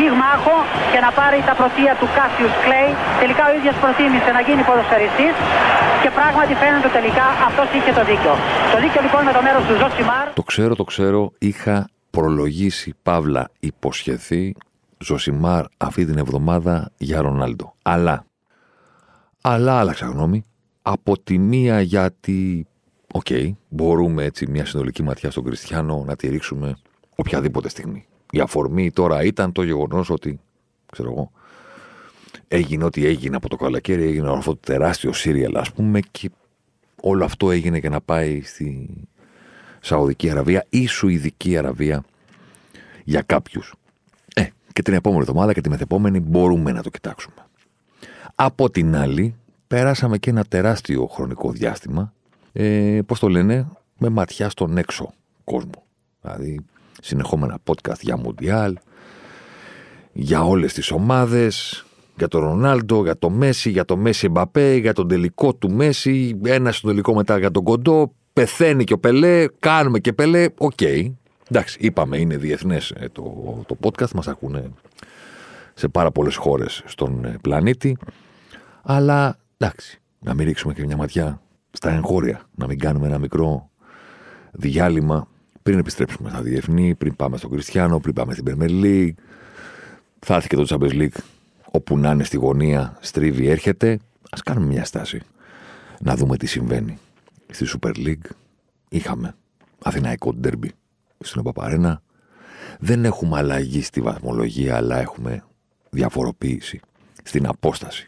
πυγμάχο και να πάρει τα πρωτεία του Κάσιους Κλέι. Τελικά ο ίδιος προτίμησε να γίνει ποδοσφαιριστής και πράγματι φαίνεται τελικά αυτός είχε το δίκιο. Το δίκιο λοιπόν με το μέρος του Ζοσιμάρ. Το ξέρω, το ξέρω. Είχα προλογίσει, παύλα, υποσχεθεί Ζοσιμάρ αυτή την εβδομάδα για Ρονάλντο. Αλλά, αλλά άλλαξα γνώμη. Από τη μία γιατί, OK, okay, μπορούμε έτσι μια συνολική ματιά στον Κριστιανό να τη ρίξουμε οποιαδήποτε στιγμή. Η αφορμή τώρα ήταν το γεγονός ότι, ξέρω εγώ, έγινε ό,τι έγινε από το καλοκαίρι, έγινε αυτό το τεράστιο σύριαλ, ας πούμε, και όλο αυτό έγινε για να πάει στη Σαουδική Αραβία ή Σουηδική Αραβία για κάποιους. Ε, και την επόμενη εβδομάδα και τη μεθεπόμενη μπορούμε να το κοιτάξουμε. Από την άλλη, περάσαμε και ένα τεράστιο χρονικό διάστημα, ε, πώς το λένε, με ματιά στον έξω κόσμο. Δηλαδή, συνεχόμενα podcast για Μουντιάλ, για όλες τις ομάδες, για τον Ρονάλντο, για το Μέσι, για το Μέσι-Εμπαπέ, για τον τελικό του Μέσι, ένα στο τελικό μετά για τον Κοντό, πεθαίνει και ο Πελέ, κάνουμε και Πελέ, OK. Okay. Εντάξει, είπαμε, είναι διεθνές ε, το, το podcast, μας ακούνε σε πάρα πολλές χώρες στον ε, πλανήτη. Αλλά εντάξει, να μην ρίξουμε και μια ματιά στα εγχώρια, να μην κάνουμε ένα μικρό διάλειμμα πριν επιστρέψουμε στα διεθνή, πριν πάμε στον Κριστιανό, πριν πάμε στην Premier League. Θα έρθει και το Champions League όπου να είναι στη γωνία, στρίβει, έρχεται. Α κάνουμε μια στάση. Να δούμε τι συμβαίνει. Στη Super League είχαμε Αθηναϊκό ντερμπι στην Οπαπαρένα. Δεν έχουμε αλλαγή στη βαθμολογία, αλλά έχουμε διαφοροποίηση στην απόσταση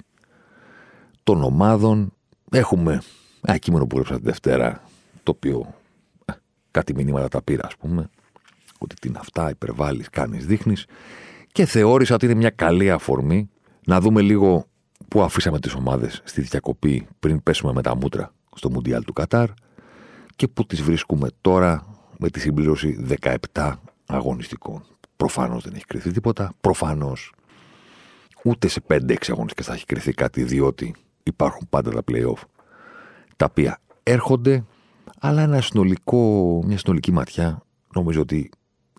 των ομάδων. Έχουμε ένα κείμενο που έγραψα τη Δευτέρα, το οποίο ε, κάτι μηνύματα τα πήρα, ας πούμε. Ότι τι είναι αυτά, υπερβάλλεις, κάνεις, δείχνεις. Και θεώρησα ότι είναι μια καλή αφορμή να δούμε λίγο πού αφήσαμε τις ομάδες στη διακοπή πριν πέσουμε με τα μούτρα στο Μουντιάλ του Κατάρ και πού τις βρίσκουμε τώρα με τη συμπλήρωση 17 αγωνιστικών. Προφανώς δεν έχει κρυθεί τίποτα. Προφανώς ούτε σε 5-6 αγωνιστικές θα έχει κρυθεί κάτι, διότι υπάρχουν πάντα τα playoff τα οποία έρχονται, αλλά ένα συνολικό, μια συνολική ματιά νομίζω ότι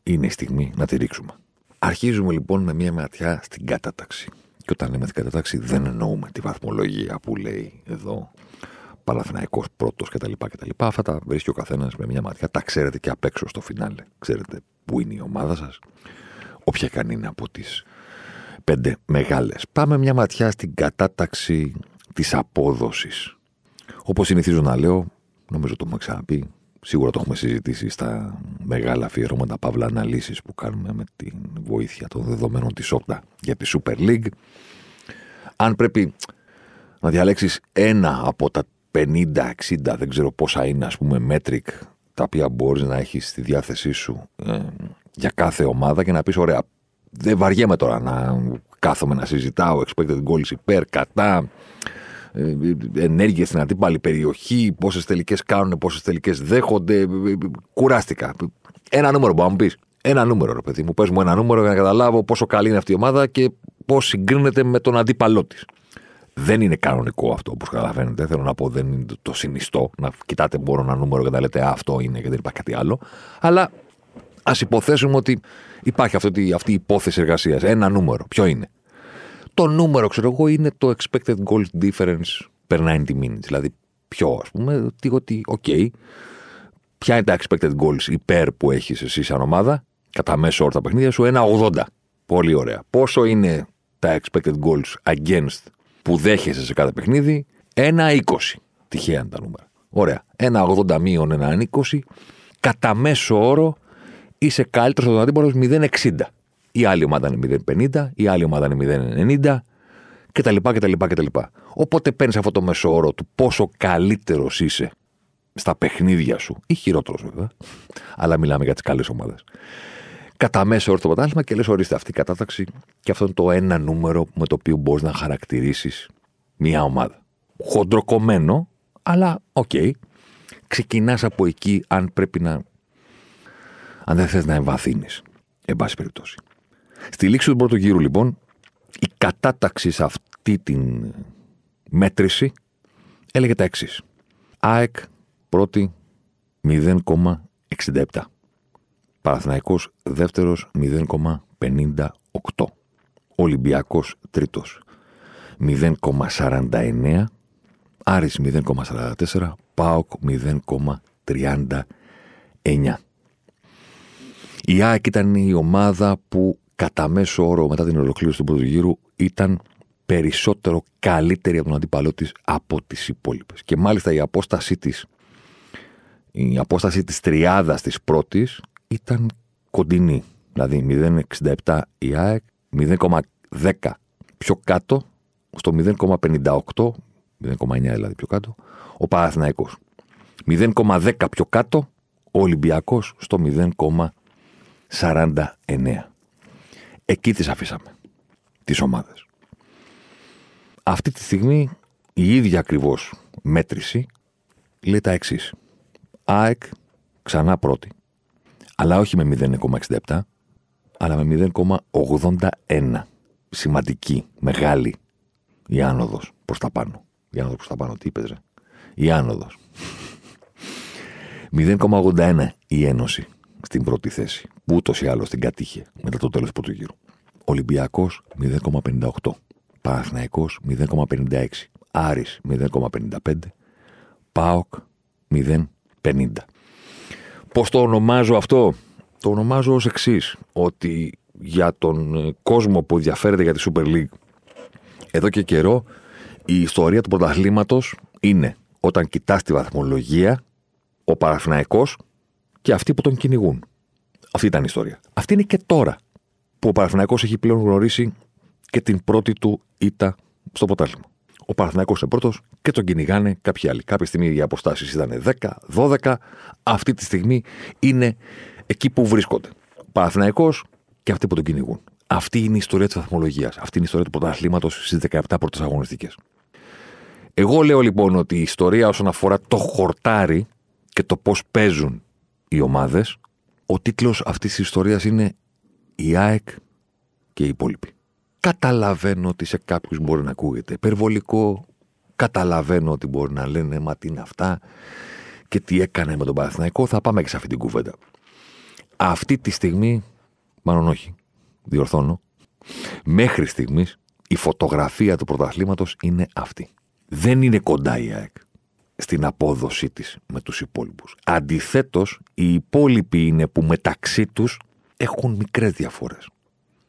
είναι η στιγμή να τη ρίξουμε. Αρχίζουμε λοιπόν με μια ματιά στην κατάταξη. Και όταν λέμε την κατάταξη, δεν εννοούμε τη βαθμολογία που λέει εδώ Παλαθηναϊκό πρώτος κτλ. κτλ. Αυτά τα βρίσκει ο καθένας με μια ματιά. Τα ξέρετε και απ' έξω στο φινάλε. Ξέρετε πού είναι η ομάδα σας. Όποια καν είναι από τις πέντε μεγάλες. Πάμε μια ματιά στην κατάταξη της απόδοσης. Όπως συνηθίζω να λέω, νομίζω το έχουμε ξαναπεί, σίγουρα το έχουμε συζητήσει στα μεγάλα αφιερώματα παύλα αναλύσεις που κάνουμε με τη βοήθεια των δεδομένων της ΟΚΤΑ για τη Super League. Αν πρέπει να διαλέξεις ένα από τα 50, 60, δεν ξέρω πόσα είναι, ας πούμε, metric τα οποία μπορείς να έχεις στη διάθεσή σου ε, για κάθε ομάδα και να πεις, ωραία, δεν βαριέμαι τώρα να κάθομαι να συζητάω expected goals υπέρ, κατά, ε, ενέργειες στην αντίπαλη περιοχή, πόσες τελικές κάνουν, πόσες τελικές δέχονται, ε, κουράστηκα. Ένα νούμερο μπορεί να μου πεις; Ένα νούμερο, ρε παιδί μου. Πες μου ένα νούμερο για να καταλάβω πόσο καλή είναι αυτή η ομάδα και πώς συγκρίνεται με τον αντίπαλό της. Δεν είναι κανονικό αυτό, όπως καταλαβαίνετε. Θέλω να πω, δεν είναι το συνιστό. Να κοιτάτε μόνο ένα νούμερο και να λέτε αυτό είναι και δεν υπάρχει κάτι άλλο. Αλλά ας υποθέσουμε ότι υπάρχει αυτή, αυτή η υπόθεση εργασίας. Ένα νούμερο. Ποιο είναι; Το νούμερο, ξέρω εγώ, είναι το expected goal difference per 90 minutes. Δηλαδή, ποιο, ας πούμε, ότι, OK, okay, ποια είναι τα expected goals υπέρ που έχεις εσύ σαν ομάδα, κατά μέσο όρο τα παιχνίδια σου, 1,80. Πολύ ωραία. Πόσο είναι τα expected goals against που δέχεσαι σε κάθε παιχνίδι, 1-20. Τυχαία είναι τα νούμερα. Ωραία. 1,80 μείον 1,20. Κατά μέσο όρο είσαι καλύτερος από τον αντίπαλο 0,60. Η άλλη ομάδα είναι 0,50, η άλλη ομάδα είναι 0,90 κτλ. κτλ, κτλ. Οπότε παίρνεις αυτό το μέσο όρο του πόσο καλύτερος είσαι στα παιχνίδια σου, ή χειρότερος βέβαια, αλλά μιλάμε για τις καλές ομάδες. Κατά μέσο όρο το πρωτάθλημα και λες: Ορίστε αυτή η κατάταξη, και αυτό είναι το ένα νούμερο με το οποίο μπορείς να χαρακτηρίσεις μια ομάδα. χοντροκομμένο, αλλά OK. Okay. Ξεκινάς από εκεί αν πρέπει να. αν δεν θες να εμβαθύνεις. Εν πάση περιπτώσει. Στη λήξη του πρώτου γύρου, λοιπόν, η κατάταξη σε αυτή την μέτρηση έλεγε τα εξής. ΑΕΚ πρώτη 0,67. Παναθηναϊκός δεύτερος 0,58. Ολυμπιακός τρίτος 0,49. Άρης 0,44. ΠΑΟΚ 0,39. Η ΑΕΚ ήταν η ομάδα που κατά μέσο όρο μετά την ολοκλήρωση του πρώτου γύρου ήταν περισσότερο καλύτερη από τον αντίπαλό της από τις υπόλοιπες. Και μάλιστα η απόστασή της, η απόσταση της τριάδας της πρώτης ήταν κοντινή. Δηλαδή 0,67 η ΑΕΚ, 0,10 πιο κάτω, στο 0,58, 0,9 δηλαδή πιο κάτω, ο Παναθηναϊκός. 0,10 πιο κάτω, ο Ολυμπιακός στο 0,49. Εκεί τις αφήσαμε, τις ομάδες. Αυτή τη στιγμή η ίδια ακριβώς μέτρηση λέει τα εξής. ΑΕΚ ξανά πρώτη. Αλλά όχι με 0,67, αλλά με 0,81. Σημαντική, μεγάλη η άνοδος προς τα πάνω. Η άνοδος προς τα πάνω, τι είπες ρε. Η άνοδος. 0,81 η Ένωση στην πρώτη θέση, που ούτως ή άλλως την κατήχε μετά το τέλος του πρώτου γύρου. Ολυμπιακός 0,58. Παναθηναϊκός 0,56. Άρης 0,55. ΠΑΟΚ 0,50. Πώς το ονομάζω αυτό; Το ονομάζω ως εξής ότι για τον ε, κόσμο που ενδιαφέρεται για τη Super League εδώ και καιρό η ιστορία του πρωταθλήματος είναι όταν κοιτάς τη βαθμολογία ο Παναθηναϊκός και αυτοί που τον κυνηγούν. Αυτή ήταν η ιστορία. Αυτή είναι και τώρα που ο Παναθηναϊκός έχει πλέον γνωρίσει και την πρώτη του ήττα στο ποτάσμα. Ο Παναθηναϊκός είναι πρώτος και τον κυνηγάνε κάποιοι άλλοι. Κάποια στιγμή οι αποστάσεις ήταν 10, 12. Αυτή τη στιγμή είναι εκεί που βρίσκονται. Ο Παναθηναϊκός και αυτοί που τον κυνηγούν. Αυτή είναι η ιστορία της βαθμολογίας. Αυτή είναι η ιστορία του πρωταθλήματο στις 17 πρώτες αγωνιστικές. Εγώ λέω λοιπόν ότι η ιστορία όσον αφορά το χορτάρι και το πώς παίζουν οι ομάδες, ο τίτλος αυτής της ιστορίας είναι η ΑΕΚ και οι υπόλοιποι. Καταλαβαίνω ότι σε κάποιους μπορεί να ακούγεται υπερβολικό. Καταλαβαίνω ότι μπορεί να λένε Μα τι είναι αυτά και τι έκανε με τον Παναθηναϊκό. Θα πάμε και σε αυτή την κουβέντα. Αυτή τη στιγμή, μάλλον όχι, διορθώνω, μέχρι στιγμής η φωτογραφία του πρωταθλήματος είναι αυτή. Δεν είναι κοντά η ΑΕΚ στην απόδοσή της με τους υπόλοιπους. Αντιθέτως, οι υπόλοιποι είναι που μεταξύ τους έχουν μικρές διαφορές.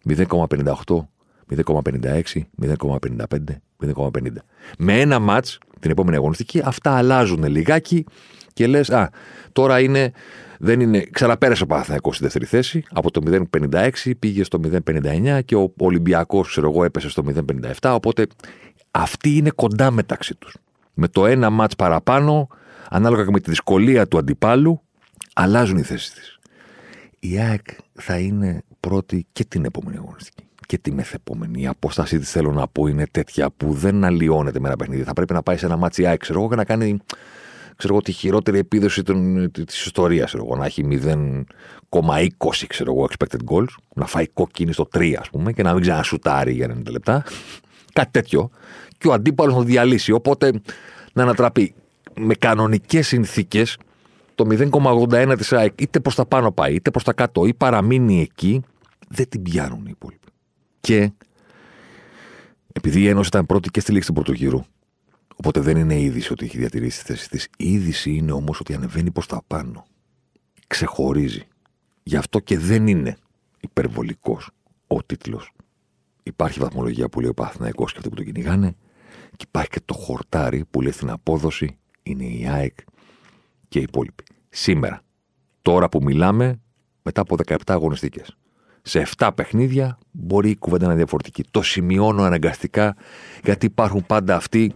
0,58 0,56, 0,55, 0,50. Με ένα μάτς την επόμενη αγωνιστική αυτά αλλάζουν λιγάκι και λες, Α, τώρα είναι. Δεν είναι, ξαναπέρασε ο Παναθανικό στη δεύτερη θέση. Από το 0,56 πήγε στο 0,59 και ο Ολυμπιακός, ξέρω εγώ, έπεσε στο 0,57. Οπότε αυτοί είναι κοντά μεταξύ τους. Με το ένα μάτς παραπάνω, ανάλογα και με τη δυσκολία του αντιπάλου, αλλάζουν οι θέσεις της. Η ΑΕΚ θα είναι πρώτη και την επόμενη αγωνιστική και τη μεθεπόμενη. Η απόστασή της, θέλω να πω, είναι τέτοια που δεν αλλοιώνεται με ένα παιχνίδι. Θα πρέπει να πάει σε ένα ματς, ξέρω εγώ, και να κάνει ξέρω εγώ, τη χειρότερη επίδοση της ιστορίας. Να έχει 0,20 ξέρω εγώ, expected goals, να φάει κόκκινη στο 3, ας πούμε, και να μην ξανασουτάρει για 90 λεπτά. Κάτι τέτοιο. Και ο αντίπαλος να το διαλύσει. Οπότε να ανατραπεί με κανονικές συνθήκες το 0,81 τη ΑΕΚ είτε προς τα πάνω πάει, είτε προς τα κάτω, ή παραμείνει εκεί, δεν την πιάνουν οι υπόλοιποι. Και επειδή η Ένωση ήταν πρώτη και στη λήξη του πρώτου γύρου, οπότε δεν είναι είδηση ότι έχει διατηρήσει τη θέση της. Η είδηση είναι όμως ότι ανεβαίνει προς τα πάνω. Ξεχωρίζει. Γι' αυτό και δεν είναι υπερβολικός ο τίτλος. Υπάρχει βαθμολογία που λέει ο Παθηναϊκός και αυτοί που το κυνηγάνε, και υπάρχει και το χορτάρι που λέει στην απόδοση είναι η ΑΕΚ και οι υπόλοιποι. Σήμερα, τώρα που μιλάμε, μετά από 17 αγωνιστικές σε 7 παιχνίδια μπορεί η κουβέντα να είναι διαφορετική. Το σημειώνω αναγκαστικά γιατί υπάρχουν πάντα αυτοί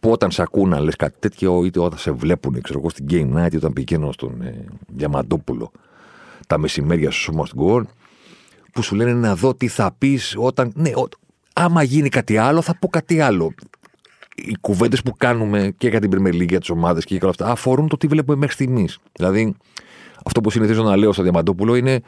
που όταν σε ακούν να λες κάτι τέτοιο, είτε όταν σε βλέπουν, ξέρω εγώ, στην Game Night, όταν πηγαίνω στον ε, Διαμαντόπουλο τα μεσημέρια στο Must Go που σου λένε να δω τι θα πεις όταν. Ναι, ό, άμα γίνει κάτι άλλο, θα πω κάτι άλλο. οι κουβέντες που κάνουμε και για την Premier League, για τις ομάδες και για όλα αυτά αφορούν το τι βλέπουμε μέχρι στιγμής. Δηλαδή, αυτό που συνηθίζω να λέω στο Διαμαντόπουλο είναι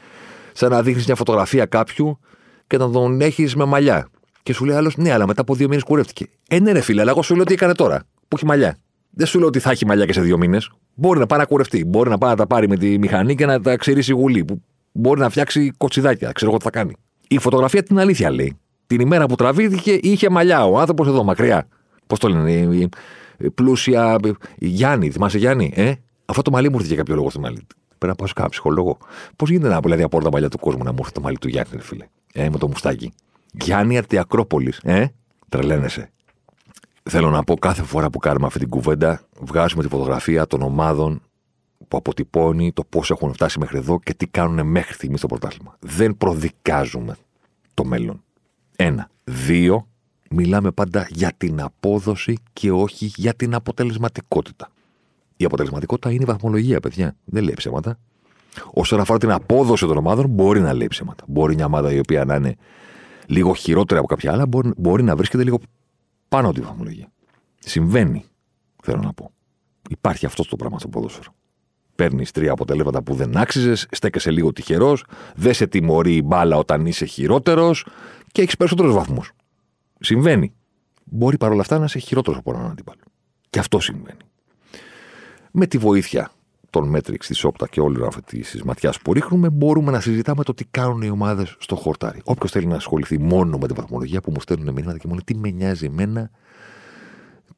σαν να δείχνεις μια φωτογραφία κάποιου και να τον έχεις με μαλλιά. Και σου λέει άλλος, ναι, αλλά μετά από δύο μήνες κουρεύτηκε. Ε, ναι, ρε φίλε, αλλά εγώ σου λέω τι έκανε τώρα, που έχει μαλλιά. Δεν σου λέω ότι θα έχει μαλλιά και σε δύο μήνες. Μπορεί να πάει να κουρευτεί. Μπορεί να πάει να τα πάρει με τη μηχανή και να τα ξηρίσει γουλή. Που μπορεί να φτιάξει κοτσιδάκια. Ξέρω εγώ τι θα κάνει. Η φωτογραφία την αλήθεια λέει. Την ημέρα που τραβήθηκε είχε μαλλιά ο άνθρωπος εδώ μακριά. Πώς το λένε, η, η πλούσια. Η Γιάννη, θυμάσαι Γιάννη, ε; Αυτό το μαλλί μου ήρθε για κάποιο λόγο στο μαλλί. Πρέπει να πάω σε κάποιο ψυχολόγο. Πώς γίνεται να δηλαδή από όλα τα μαλλιά του κόσμου να μου έρθει το μαλλί του Γιάννη, φίλε; Ε, με το μουστάκι. Γιάννη Αρτιακρόπολη, ε; Τρελαίνεσαι. Θέλω να πω κάθε φορά που κάνουμε αυτή την κουβέντα, βγάζουμε τη φωτογραφία των ομάδων που αποτυπώνει το πώς έχουν φτάσει μέχρι εδώ και τι κάνουν μέχρι στιγμή στο πρωτάθλημα. Δεν προδικάζουμε το μέλλον. Ένα. Δύο. Μιλάμε πάντα για την απόδοση και όχι για την αποτελεσματικότητα. Η αποτελεσματικότητα είναι η βαθμολογία, παιδιά. Δεν λέει ψέματα. Όσον αφορά την απόδοση των ομάδων, μπορεί να λέει ψέματα. Μπορεί μια ομάδα η οποία να είναι λίγο χειρότερη από κάποια άλλα, μπορεί, μπορεί να βρίσκεται λίγο πάνω από τη βαθμολογία. Συμβαίνει, θέλω να πω. Υπάρχει αυτό το πράγμα στο ποδόσφαιρο. Παίρνεις τρία αποτελέσματα που δεν άξιζες, στέκεσαι λίγο τυχερός, δεν σε τιμωρεί η μπάλα όταν είσαι χειρότερος και έχεις περισσότερους βαθμούς. Συμβαίνει. Μπορεί παρόλα αυτά να είσαι χειρότερος από έναν αντίπαλο. Και αυτό συμβαίνει. Με τη βοήθεια των Μέτριξ, της Όπτα και όλη αυτής της ματιάς που ρίχνουμε, μπορούμε να συζητάμε το τι κάνουν οι ομάδες στο χορτάρι. Όποιος θέλει να ασχοληθεί μόνο με την βαθμολογία που μου στέλνουν μηνύματα και μου λέει τι με νοιάζει εμένα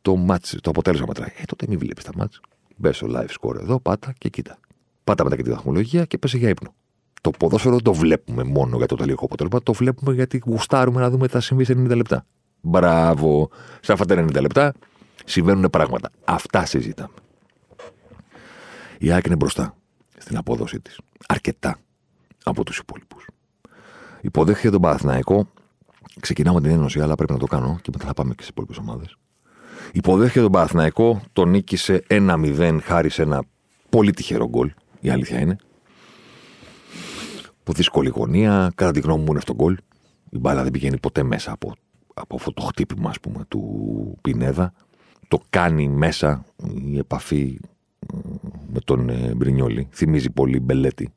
το, μάτς, το αποτέλεσμα μετράει. Ε, τότε μην βλέπεις τα μάτς. Μπες στο live score εδώ, πάτα και κοίτα. Πάτα μετά και τη βαθμολογία και πέσε για ύπνο. Το ποδόσφαιρο δεν το βλέπουμε μόνο για το τελικό αποτέλεσμα, το βλέπουμε γιατί γουστάρουμε να δούμε τι θα συμβεί σε 90 λεπτά. Μπράβο. Σε αυτά τα 90 λεπτά συμβαίνουν πράγματα. Αυτά συζητάμε. Η ΑΕΚ είναι μπροστά στην απόδοσή της. Αρκετά από τους υπόλοιπους. Υποδέχεται τον Παναθηναϊκό. Ξεκινάμε την ένωση, αλλά πρέπει να το κάνω και μετά θα πάμε και στις υπόλοιπες ομάδες. Υποδέχεται τον Παναθηναϊκό, τον νίκησε 1-0 χάρη σε ένα πολύ τυχερό γκολ. Η αλήθεια είναι. Από δύσκολη γωνία, κατά τη γνώμη μου είναι αυτό γκολ. Η μπάλα δεν πηγαίνει ποτέ μέσα από, από αυτό το χτύπημα, ας πούμε, του Πινέδα. Το κάνει μέσα η επαφή με τον ε, Μπρινιόλη. Θυμίζει πολύ Μπελέτη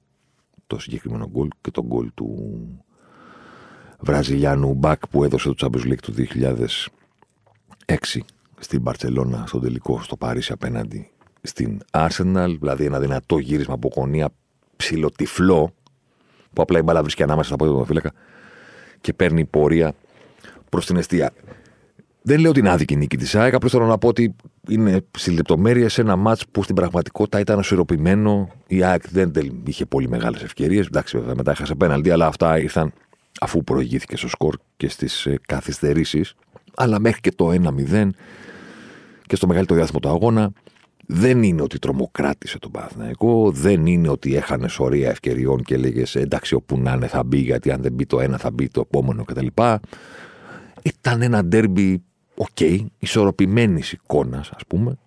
το συγκεκριμένο γκολ και το γκολ του Βραζιλιάνου Μπακ που έδωσε το Champions League του 2006 στην Μπαρσελόνα στο τελικό στο Παρίσι απέναντι στην Arsenal. Δηλαδή ένα δυνατό γύρισμα από γωνία ψηλοτυφλό που απλά η μπάλα βρίσκει ανάμεσα στα πόδια του φύλακα και παίρνει πορεία προς την αιστεία. Δεν λέω την άδικη νίκη της ΑΕΚ, απλώς θέλω να πω ότι είναι στις λεπτομέρειες ένα μάτς που στην πραγματικότητα ήταν ισορροπημένο. Η ΑΕΚ δεν είχε πολύ μεγάλες ευκαιρίες. Εντάξει, βέβαια, μετά έχασε πέναλτι, αλλά αυτά ήρθαν αφού προηγήθηκε στο σκορ και στις ε, καθυστερήσεις. Αλλά μέχρι και το 1-0 και στο μεγαλύτερο διάστημα του αγώνα δεν είναι ότι τρομοκράτησε τον Παναθηναϊκό, δεν είναι ότι έχανε σωρεία ευκαιριών και έλεγε εντάξει, όπου να είναι θα μπει, γιατί αν δεν μπει το ένα θα μπει το επόμενο κτλ. Ήταν ένα ντέρμπι OK, okay, ισορροπημένης εικόνας, ας πούμε,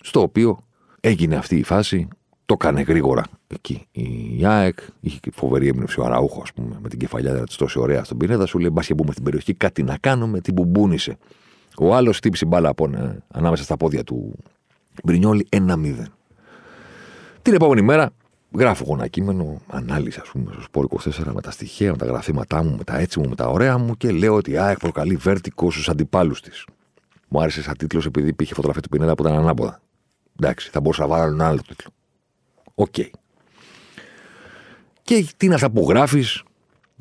στο οποίο έγινε αυτή η φάση, το έκανε γρήγορα εκεί. Η ΑΕΚ είχε φοβερή έμπνευση ο Αραούχο, ας πούμε, με την κεφαλιά τη τόσο ωραία στον Πινέδα. Σου λέει: Μπας και μπούμε στην περιοχή, κάτι να κάνουμε, την μπουμπούνισε. Ο άλλος χτύπησε μπάλα από, ε, ανάμεσα στα πόδια του Μπρινιόλη 1-0. Την επόμενη μέρα γράφω εγώ ένα κείμενο, ανάλυση, ας πούμε, στο Σπόρ 24 με τα στοιχεία, με τα γραφήματά μου, με τα έτσι μου, με τα ωραία μου και λέω ότι η ΑΕΚ προκαλεί βέρτικο στους αντιπάλους της. Μου άρεσε σαν τίτλος επειδή υπήρχε φωτογραφία του Πινέδα που ήταν ανάποδα. Εντάξει, θα μπορούσα να βάλω ένα άλλο τίτλο. OK. Okay. Και τι είναι αυτά που γράφεις,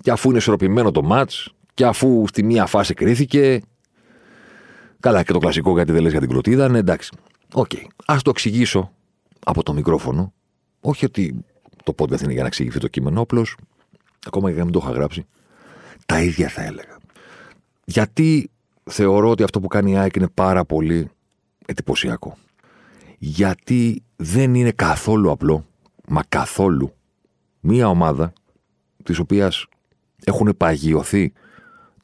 και αφού είναι ισορροπημένο το ματς, και αφού στη μία φάση κρίθηκε. Καλά, και το κλασικό γιατί δεν λες για την κροτίδα, ναι, εντάξει. OK. Okay. Ας το εξηγήσω από το μικρόφωνο. Όχι ότι το podcast είναι για να εξηγηθεί το κείμενο, απλώς ακόμα και να μην το είχα γράψει. Τα ίδια θα έλεγα. Γιατί θεωρώ ότι αυτό που κάνει η ΑΕΚ είναι πάρα πολύ εντυπωσιακό. Γιατί δεν είναι καθόλου απλό, μα καθόλου, μία ομάδα της οποίας έχουν παγιωθεί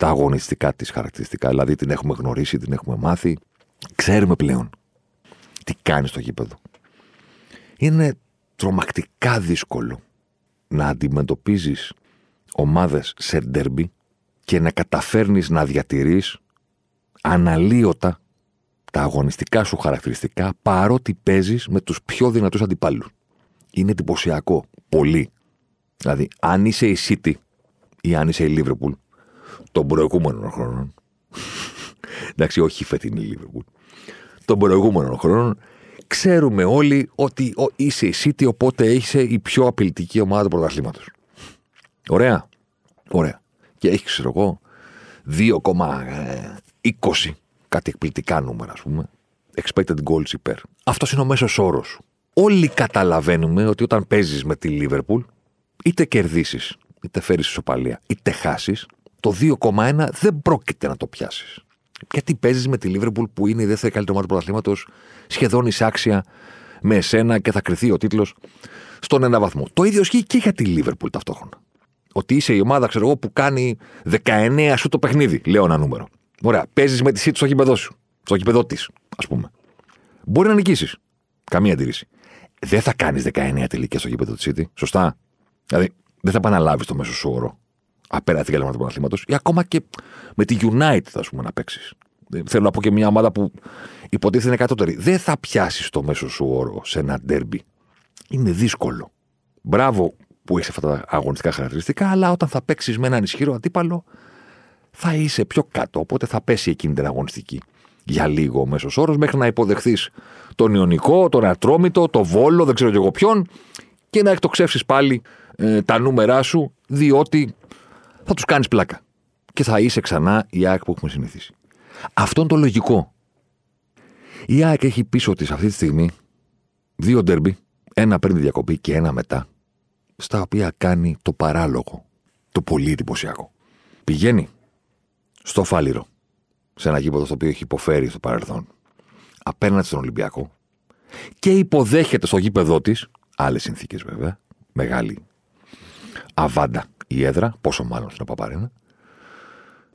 τα αγωνιστικά της χαρακτηριστικά, δηλαδή την έχουμε γνωρίσει, την έχουμε μάθει, ξέρουμε πλέον τι κάνει στο γήπεδο. Είναι τρομακτικά δύσκολο να αντιμετωπίζεις ομάδες σε ντερμπι και να καταφέρνεις να διατηρείς αναλύωτα τα αγωνιστικά σου χαρακτηριστικά παρότι παίζεις με τους πιο δυνατούς αντιπάλους. Είναι εντυπωσιακό. Πολύ. Δηλαδή, αν είσαι η City ή αν είσαι η Liverpool των προηγούμενων χρόνων. εντάξει, όχι η φετινή Liverpool. Των προηγούμενων χρόνων, ξέρουμε όλοι ότι είσαι η City, οπότε είσαι η πιο απειλητική ομάδα του πρωταθλήματος. Ωραία. Ωραία. Και έχει, ξέρω εγώ, 2,20 κάτι εκπληκτικά νούμερα, ας πούμε. Expected goals υπέρ. Αυτός είναι ο μέσος όρος σου. Όλοι καταλαβαίνουμε ότι όταν παίζεις με τη Liverpool, είτε κερδίσεις, είτε φέρεις ισοπαλία, είτε χάσεις, το 2,1 δεν πρόκειται να το πιάσεις. Γιατί παίζεις με τη Liverpool που είναι η δεύτερη καλύτερη ομάδα του πρωταθλήματος, σχεδόν εισάξια με εσένα και θα κρυθεί ο τίτλος στον ένα βαθμό. Το ίδιο ισχύει και για τη Liverpool ταυτόχρονα. Ότι είσαι η ομάδα, ξέρω εγώ, που κάνει 19 σου το παιχνίδι, λέω ένα νούμερο. Ωραία. Παίζεις με τη City στο γήπεδο σου. Στο γήπεδο της, ας πούμε. Μπορεί να νικήσεις. Καμία αντίρρηση. Δεν θα κάνεις 19 τελικές στο γήπεδο της City. Σωστά. Δηλαδή, δεν θα επαναλάβεις το μέσο σου όρο απέναντι στην του πρωταθλήματος ή ακόμα και με τη United, ας πούμε, να παίξεις. Θέλω να πω και μια ομάδα που υποτίθεται είναι κατώτερη. Δεν θα πιάσεις το μέσο σου όρο σε ένα ντέρμπι. Είναι δύσκολο. Μπράβο που έχεις αυτά τα αγωνιστικά χαρακτηριστικά, αλλά όταν θα παίξεις με έναν ισχυρό αντίπαλο, θα είσαι πιο κάτω. Οπότε θα πέσει εκείνη την αγωνιστική για λίγο ο μέσος όρος μέχρι να υποδεχθείς τον Ιωνικό, τον Ατρόμητο, τον Βόλο, δεν ξέρω και εγώ ποιον, και να εκτοξεύσεις πάλι ε, τα νούμερά σου, διότι θα τους κάνεις πλάκα. Και θα είσαι ξανά η ΑΕΚ που έχουμε συνηθίσει. Αυτό είναι το λογικό. Η ΑΕΚ έχει πίσω της αυτή τη στιγμή δύο ντέρμπι, ένα πριν τη διακοπή και ένα μετά, στα οποία κάνει το παράλογο, το πολύ εντυπωσιακό. Πηγαίνει στο Φάληρο, σε ένα γήπεδο στο οποίο έχει υποφέρει στο παρελθόν, απέναντι στον Ολυμπιακό, και υποδέχεται στο γήπεδό της, άλλες συνθήκες βέβαια, μεγάλη αβάντα η έδρα, πόσο μάλλον στην Παπαρένα,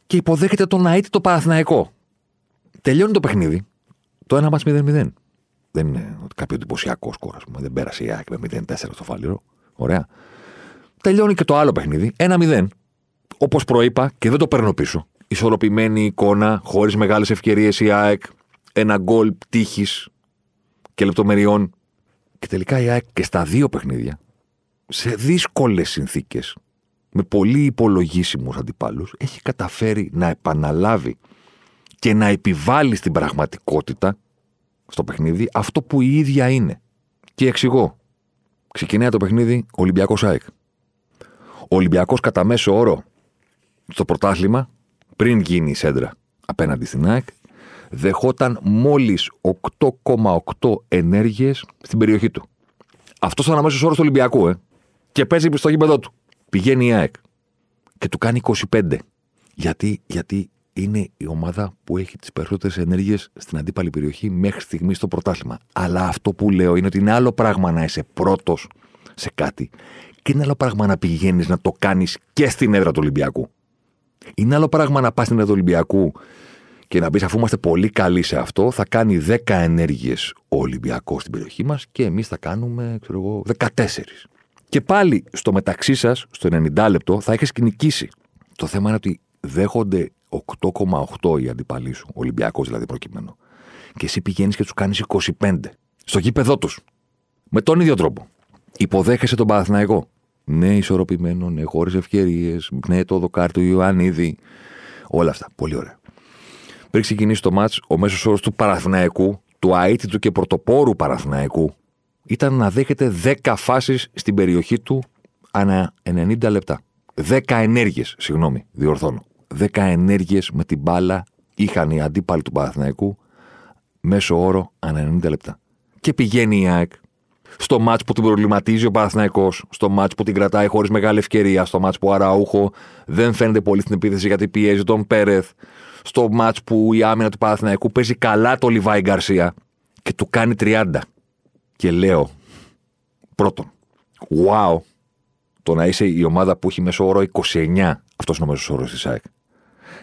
και υποδέχεται τον Αίτ το Παναθηναϊκό. Τελειώνει το παιχνίδι, το 1 0-0. Δεν είναι κάποιο εντυπωσιακό σκορ, ας πούμε. Δεν πέρασε η ΑΕΚ με 0-4 στο Φάληρο. Ωραία. Τελειώνει και το άλλο παιχνίδι, 1-0. Όπως προείπα και δεν το παίρνω πίσω ισορροπημένη εικόνα, χωρίς μεγάλες ευκαιρίες η ΑΕΚ, ένα γκολ τύχη και λεπτομεριών. Και τελικά η ΑΕΚ και στα δύο παιχνίδια, σε δύσκολες συνθήκες, με πολύ υπολογίσιμους αντιπάλους, έχει καταφέρει να επαναλάβει και να επιβάλλει στην πραγματικότητα στο παιχνίδι αυτό που η ίδια είναι. Και εξηγώ. Ξεκινάει το παιχνίδι Ολυμπιακός ΑΕΚ. Ο Ολυμπιακός κατά μέσο όρο στο πρωτάθλημα πριν γίνει η Σέντρα απέναντι στην ΑΕΚ, δεχόταν μόλις 8,8 ενέργειες στην περιοχή του. Αυτός ήταν αμέσω όρος του Ολυμπιακού, ε. Και παίζει στο γήπεδο του. Πηγαίνει η ΑΕΚ και του κάνει 25. Γιατί, γιατί είναι η ομάδα που έχει τις περισσότερες ενέργειες στην αντίπαλη περιοχή μέχρι στιγμής στο πρωτάθλημα. Αλλά αυτό που λέω είναι ότι είναι άλλο πράγμα να είσαι πρώτος σε κάτι και είναι άλλο πράγμα να πηγαίνεις να το κάνεις και στην έδρα του Ολυμπιακού. Είναι άλλο πράγμα να πας στην έδρα Ολυμπιακού και να πει αφού είμαστε πολύ καλοί σε αυτό, θα κάνει 10 ενέργειες ο Ολυμπιακός στην περιοχή μας και εμείς θα κάνουμε, ξέρω εγώ, 14. Και πάλι στο μεταξύ σας, στο 90 λεπτό, θα έχει νικήσει. Το θέμα είναι ότι δέχονται 8,8 οι αντιπαλοί σου, ο Ολυμπιακός δηλαδή προκειμένου. Και εσύ πηγαίνεις και τους κάνεις 25. Στο γήπεδό τους. Με τον ίδιο τρόπο. Υποδέχεσαι τον Παναθηναϊκό. Ναι, ισορροπημένο, ναι, χωρίς ευκαιρίες, ναι, το δοκάρι του Ιωαννίδη. Όλα αυτά. Πολύ ωραία. Πριν ξεκινήσει το μάτς, ο μέσος όρος του Παραθυναϊκού, του αίτητου και πρωτοπόρου Παραθυναϊκού, ήταν να δέχεται 10 φάσεις στην περιοχή του ανά 90 λεπτά. 10 ενέργειες, συγγνώμη, διορθώνω. 10 ενέργειες με την μπάλα είχαν οι αντίπαλοι του Παραθυναϊκού μέσω όρο ανά 90 λεπτά. Και πηγαίνει η ΑΕΚ στο μάτς που την προβληματίζει ο Παναθυναϊκό, στο μάτς που την κρατάει χωρίς μεγάλη ευκαιρία, στο μάτς που ο Αραούχο δεν φαίνεται πολύ στην επίθεση γιατί πιέζει τον Πέρεθ, στο μάτς που η άμυνα του Παναθηναϊκού παίζει καλά το Λιβάη Γκαρσία και του κάνει 30. Και λέω, πρώτον, wow, το να είσαι η ομάδα που έχει μέσο όρο 29, αυτός είναι ο μέσος όρος της ΑΕΚ.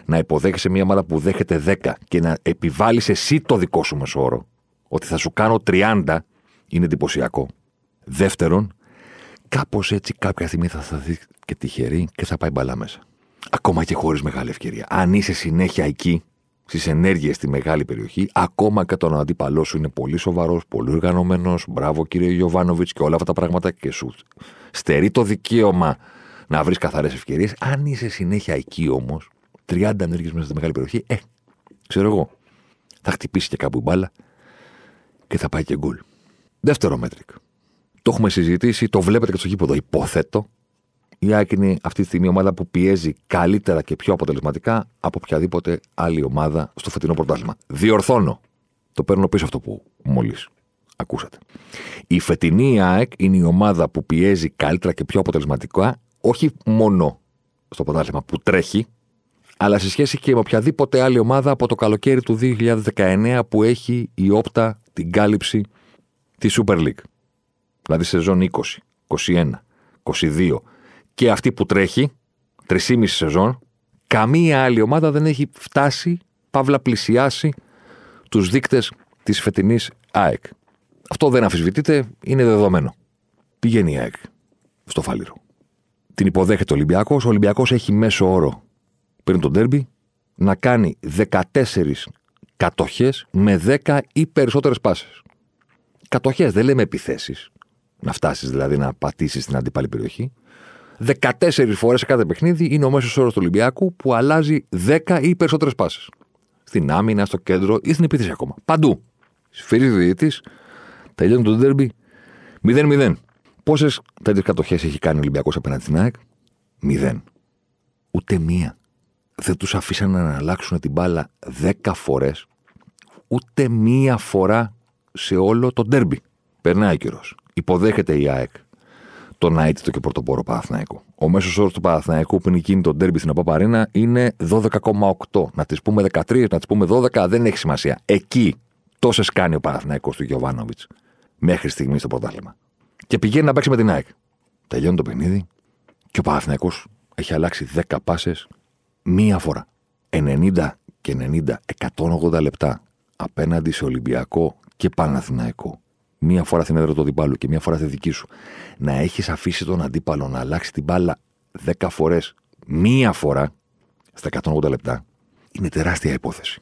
Να υποδέχεσαι μια ομάδα που δέχεται 10 και να επιβάλλεις εσύ το δικό σου μέσο όρο, ότι θα σου κάνω 30 είναι εντυπωσιακό. Δεύτερον, κάπως έτσι κάποια στιγμή θα σταθεί και τυχερή και θα πάει μπαλά μέσα. Ακόμα και χωρίς μεγάλη ευκαιρία. Αν είσαι συνέχεια εκεί, στις ενέργειες στη μεγάλη περιοχή, ακόμα και τον αντίπαλό σου είναι πολύ σοβαρός, πολύ οργανωμένος. Μπράβο, κύριε Γιωβάνοβιτς και όλα αυτά τα πράγματα και σου στερεί το δικαίωμα να βρεις καθαρές ευκαιρίες. Αν είσαι συνέχεια εκεί όμως, 30 ενέργειες μέσα στη μεγάλη περιοχή, ε, ξέρω εγώ, θα χτυπήσει και κάπου μπάλα και θα πάει και γκολ. Δεύτερο μέτρικ. Το έχουμε συζητήσει, το βλέπετε και στο γήπεδο. Υποθέτω η ΑΕΚ είναι αυτή τη στιγμή η ομάδα που πιέζει καλύτερα και πιο αποτελεσματικά από οποιαδήποτε άλλη ομάδα στο φετινό πρωτάθλημα. Διορθώνω. Το παίρνω πίσω αυτό που μόλις ακούσατε. Η φετινή ΑΕΚ είναι η ομάδα που πιέζει καλύτερα και πιο αποτελεσματικά, όχι μόνο στο πρωτάθλημα που τρέχει, αλλά σε σχέση και με οποιαδήποτε άλλη ομάδα από το καλοκαίρι του 2019 που έχει η όπτα την κάλυψη της Super League. Δηλαδή σεζόν 20, 21, 22, και αυτή που τρέχει, 3,5 σεζόν, καμία άλλη ομάδα δεν έχει φτάσει, παύλα πλησιάσει τους δείκτες της φετινής ΑΕΚ. Αυτό δεν αμφισβητείται, είναι δεδομένο. Πηγαίνει η ΑΕΚ στο Φάληρο. Την υποδέχεται ο Ολυμπιακός. Ο Ολυμπιακός έχει μέσο όρο πριν τον τέρμπι να κάνει 14 κατοχές με 10 ή περισσότερες πάσες. Κατοχές, δεν λέμε επιθέσεις. Να φτάσεις δηλαδή να πατήσεις την αντίπαλη περιοχή. 14 φορές σε κάθε παιχνίδι είναι ο μέσος όρος του Ολυμπιακού που αλλάζει 10 ή περισσότερες πάσει. Στην άμυνα, στο κέντρο ή στην επίθεση ακόμα. Παντού. Σφυρίζει ο διαιτητή, τελειώνει το ντέρμπι 0-0. Πόσες τέτοιες κατοχές έχει κάνει ο Ολυμπιακός απέναντι στην ΑΕΚ, 0. Ούτε μία. Δεν τους αφήσαν να αλλάξουν την μπάλα 10 φορές, ούτε μία φορά σε όλο το ντέρμπι. Περνάει καιρός. Υποδέχεται η ΑΕΚ τον αίτητο και πρωτοπόρο Παναθναϊκό. Ο μέσος όρος του Παναθναϊκού που είναι εκείνη το ντέρμπι στην Απαπαρίνα είναι 12,8. Να τις πούμε 13, να τις πούμε 12, δεν έχει σημασία. Εκεί τόσες κάνει ο Παναθναϊκό του Γιωβάνοβιτς μέχρι στιγμής στο πρωτάθλημα. Και πηγαίνει να παίξει με την ΑΕΚ. Τελειώνει το παιχνίδι και ο Παναθναϊκό έχει αλλάξει 10 πάσες μία φορά. 90 και 90, 180 λεπτά απέναντι σε Ολυμπιακό και Παναθηναϊκό μία φορά στην έδρα του αντιπάλου και μία φορά στη δική σου, να έχεις αφήσει τον αντίπαλο να αλλάξει την μπάλα 10 φορές, μία φορά στα 180 λεπτά, είναι τεράστια υπόθεση.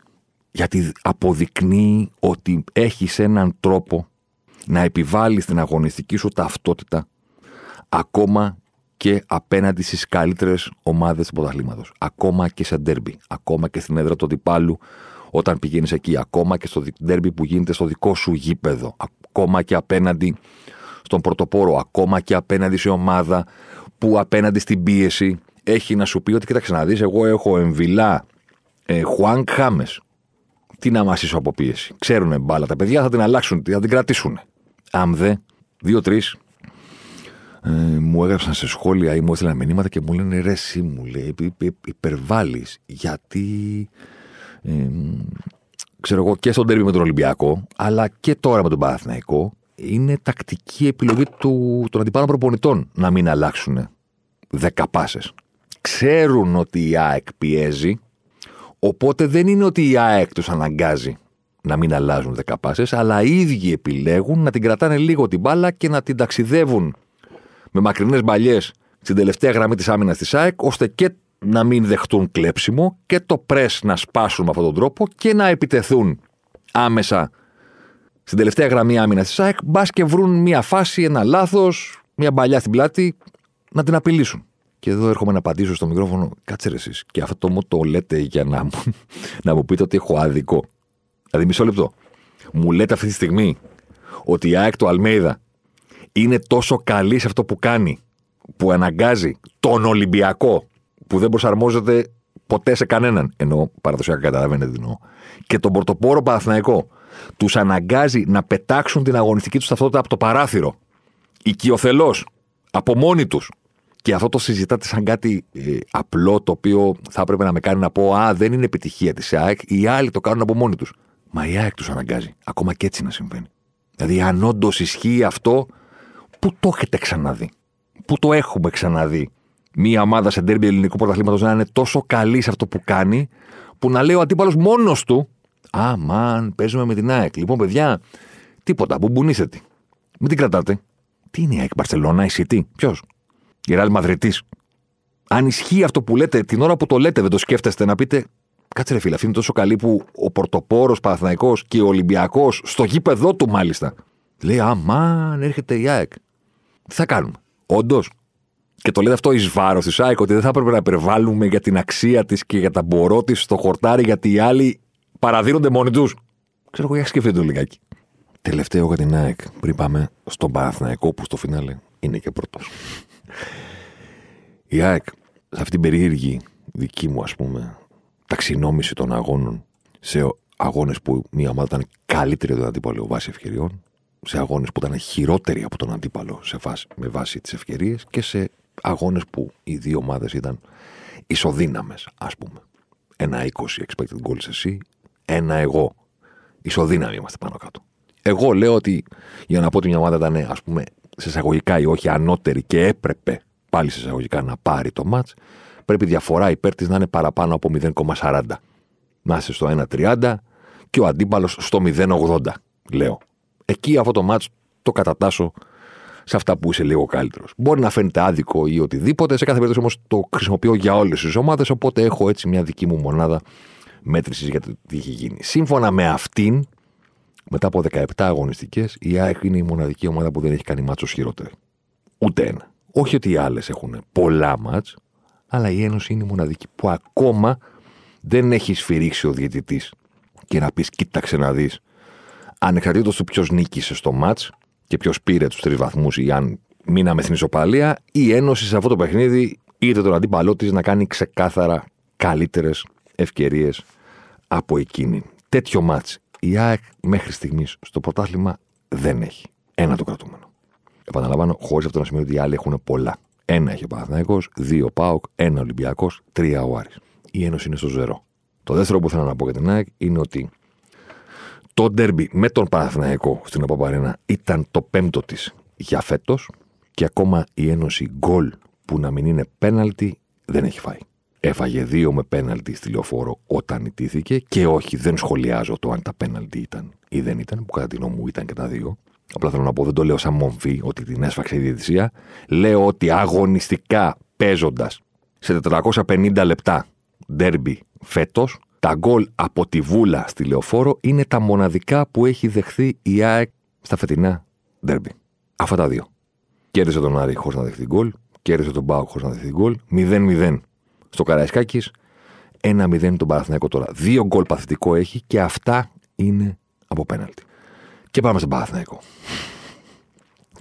Γιατί αποδεικνύει ότι έχεις έναν τρόπο να επιβάλλεις την αγωνιστική σου ταυτότητα ακόμα και απέναντι στις καλύτερες ομάδες του πρωταθλήματος. Ακόμα και σε ντέρμπι. Ακόμα και στην έδρα του αντιπάλου, όταν πηγαίνεις εκεί. Ακόμα και στο ντέρμπι που γίνεται στο δικό σου γήπεδο ακόμα και απέναντι στον πρωτοπόρο, ακόμα και απέναντι σε ομάδα που απέναντι στην πίεση έχει να σου πει ότι κοίταξε να δεις, εγώ έχω εμβυλά ε, Χουάνκ Χάμες. Τι να μας είσαι από πίεση. Ξέρουν μπάλα. Τα παιδιά θα την αλλάξουν, θα την κρατήσουν. Αμδε, δύο-τρει ε, μου έγραψαν σε σχόλια ή μου έστειλαν μηνύματα και μου λένε ρε, εσύ μου λέει, υπερβάλλεις γιατί. Ε, ξέρω εγώ, και στον τέρμι με τον Ολυμπιακό, αλλά και τώρα με τον Παναθηναϊκό, είναι τακτική επιλογή του, των αντιπάλων προπονητών να μην αλλάξουν δέκα πάσες. Ξέρουν ότι η ΑΕΚ πιέζει, οπότε δεν είναι ότι η ΑΕΚ τους αναγκάζει να μην αλλάζουν δέκα πάσες, αλλά οι ίδιοι επιλέγουν να την κρατάνε λίγο την μπάλα και να την ταξιδεύουν με μακρινές μπαλιές στην τελευταία γραμμή της άμυνας της ΑΕΚ, ώστε και να μην δεχτούν κλέψιμο και το πρες να σπάσουν με αυτόν τον τρόπο και να επιτεθούν άμεσα στην τελευταία γραμμή άμυνας της ΑΕΚ, μπας και βρουν μια φάση, ένα λάθος, μια μπαλιά στην πλάτη, να την απειλήσουν. Και εδώ έρχομαι να απαντήσω στο μικρόφωνο, κάτσε ρε εσείς. Και αυτό μου το λέτε για να μου, να μου πείτε ότι έχω άδικο. Δηλαδή, μισό λεπτό. Μου λέτε αυτή τη στιγμή ότι η ΑΕΚ του Αλμέιδα είναι τόσο καλή σε αυτό που κάνει, που αναγκάζει τον Ολυμπιακό που δεν προσαρμόζεται ποτέ σε κανέναν. Ενώ παραδοσιακά καταλαβαίνετε τι εννοώ. Και τον πρωτοπόρο Παναθηναϊκό τους αναγκάζει να πετάξουν την αγωνιστική τους ταυτότητα από το παράθυρο. Οικειοθελώς. Από μόνοι τους. Και αυτό το συζητάτε σαν κάτι ε, απλό το οποίο θα έπρεπε να με κάνει να πω Α, δεν είναι επιτυχία της ΑΕΚ. Οι άλλοι το κάνουν από μόνοι τους. Μα η ΑΕΚ τους αναγκάζει. Ακόμα και έτσι να συμβαίνει. Δηλαδή, αν όντως ισχύει αυτό, πού το έχετε ξαναδεί; Πού το έχουμε ξαναδεί; Μία ομάδα σε ντέρμπι ελληνικού πρωταθλήματος να είναι τόσο καλή σε αυτό που κάνει, που να λέει ο αντίπαλος μόνος του. Α, μαν, παίζουμε με την ΑΕΚ. Λοιπόν, παιδιά, τίποτα, μπουμπουνίσετε. Μην την κρατάτε. Τι είναι η ΑΕΚ, Μπαρσελόνα, η City, ποιος; Η Ραλ Μαδρετή. Αν ισχύει αυτό που λέτε, την ώρα που το λέτε, δεν το σκέφτεστε να πείτε, Κάτσε ρε φίλε, αυτή είναι τόσο καλή που ο Πορτοπόρος Παναθναϊκό και ο Ολυμπιακός, στο γήπεδό του μάλιστα, λέει Αμάν, έρχεται η ΑΕΚ. Τι θα κάνουμε; Όντως. Και το λέει αυτό εις βάρος της ΑΕΚ, ότι δεν θα έπρεπε να υπερβάλλουμε για την αξία της και για τα μπορώ της στο χορτάρι, γιατί οι άλλοι παραδίνονται μόνοι τους. Ξέρω εγώ, για σκεφτείτε το λιγάκι. Τελευταίο για την ΑΕΚ, πριν πάμε στον Παναθναϊκό που στο φινάλε είναι και πρώτος. Η ΑΕΚ, σε αυτήν την περίεργη δική μου, ας πούμε, ταξινόμηση των αγώνων σε αγώνες που μία ομάδα ήταν καλύτερη από τον αντίπαλο βάσει ευκαιριών, σε αγώνες που ήταν χειρότεροι από τον αντίπαλο σε βάση, με βάση τις ευκαιρίες και σε αγώνες που οι δύο ομάδες ήταν ισοδύναμες, ας πούμε. Ένα 20 expected goals εσύ, ένα εγώ. Ισοδύναμοι είμαστε πάνω κάτω. Εγώ λέω ότι για να πω ότι μια ομάδα ήταν, ας πούμε, σε εισαγωγικά ή όχι ανώτερη και έπρεπε πάλι σε εισαγωγικά να πάρει το ματ, πρέπει η διαφορά υπέρ της να είναι παραπάνω από 0,40. Να είσαι στο 1,30 και ο αντίπαλος στο 0,80, λέω. Εκεί αυτό το μάτς το κατατάσσω σε αυτά που είσαι λίγο καλύτερος. Μπορεί να φαίνεται άδικο ή οτιδήποτε. Σε κάθε περίπτωση όμως το χρησιμοποιώ για όλες τις ομάδες. Οπότε έχω έτσι μια δική μου μονάδα μέτρησης για το τι έχει γίνει. Σύμφωνα με αυτήν, μετά από 17 αγωνιστικές, η ΑΕΚ είναι η μοναδική ομάδα που δεν έχει κάνει μάτσο χειρότερη. Ούτε ένα. Όχι ότι οι άλλες έχουν πολλά μάτς, αλλά η Ένωση είναι η μοναδική που ακόμα δεν έχει σφυρίξει ο διαιτητής και να πεις: Κοίταξε να δεις, ανεξαρτήτως του ποιος νίκησε στο μάτς και ποιος πήρε τους τρεις βαθμούς ή αν μείναμε στην ισοπαλία, η Ένωση σε αυτό το παιχνίδι είδε τον αντίπαλό της να κάνει ξεκάθαρα καλύτερες ευκαιρίες από εκείνη. Τέτοιο μάτς η ΑΕΚ μέχρι στιγμής στο πρωτάθλημα δεν έχει. Ένα το κρατούμενο. Επαναλαμβάνω, χωρίς αυτό να σημαίνει ότι οι άλλοι έχουν πολλά. Ένα έχει ο Παναθυναϊκό, δύο Πάοκ, ένα Ολυμπιακός, τρία ο Άρης. Η Ένωση είναι στο ζερό. Το δεύτερο που θέλω να πω για την ΑΕΚ είναι ότι το ντέρμπι με τον Παναθηναϊκό στην Απαπαρένα ήταν το πέμπτο της για φέτος και ακόμα η Ένωση γκολ που να μην είναι πέναλτι δεν έχει φάει. Έφαγε δύο με πέναλτι στη λεωφόρο όταν ιτήθηκε και όχι, δεν σχολιάζω το αν τα πέναλτι ήταν ή δεν ήταν, που κατά τη γνώμη μου ήταν και τα δύο. Απλά θέλω να πω, δεν το λέω σαν μομφή ότι την έσφαξε η διαιτησία. Λέω ότι αγωνιστικά παίζοντας σε 450 λεπτά ντέρμπι φέτος, τα γκολ από τη Βούλα στη Λεωφόρο είναι τα μοναδικά που έχει δεχθεί η ΑΕΚ στα φετινά ντέρμπι. Αυτά τα δύο. Κέρδισε τον Άρη χωρίς να δεχθεί γκολ, κέρδισε τον Μπάουκ χωρίς να δεχθεί γκολ, 0-0 στο Καραϊσκάκης, 1-0 τον Παναθηναϊκό τώρα. Δύο γκολ παθητικό έχει και αυτά είναι από πέναλτι. Και πάμε στον Παναθηναϊκό.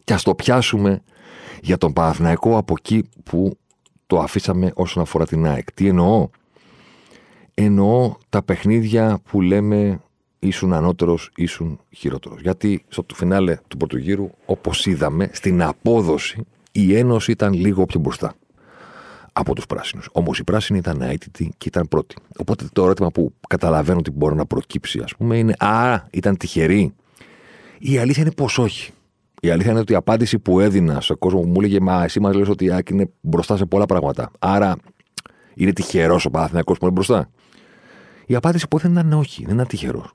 Και ας το πιάσουμε για τον Παναθηναϊκό από εκεί που το αφήσαμε όσον αφορά την ΑΕΚ. Τι εννοώ, εννοώ τα παιχνίδια που λέμε ήσουν ανώτερος, ήσουν χειρότερος. Γιατί στο φινάλε του πρώτου γύρου, όπως είδαμε, στην απόδοση η Ένωση ήταν λίγο πιο μπροστά από τους πράσινους. Όμως οι πράσινοι ήταν αίτητοι και ήταν πρώτοι. Οπότε το ερώτημα που καταλαβαίνω ότι μπορεί να προκύψει, ας πούμε, είναι Α, ήταν τυχεροί. Η αλήθεια είναι πως όχι. Η αλήθεια είναι ότι η απάντηση που έδινα σε κόσμο που μου έλεγε Μα εσύ μας λες ότι η Άκη είναι μπροστά σε πολλά πράγματα. Άρα είναι τυχερός ο Παναθηναϊκός που είναι μπροστά. Η απάντηση που έδινε ήταν όχι, δεν ήταν τυχερός.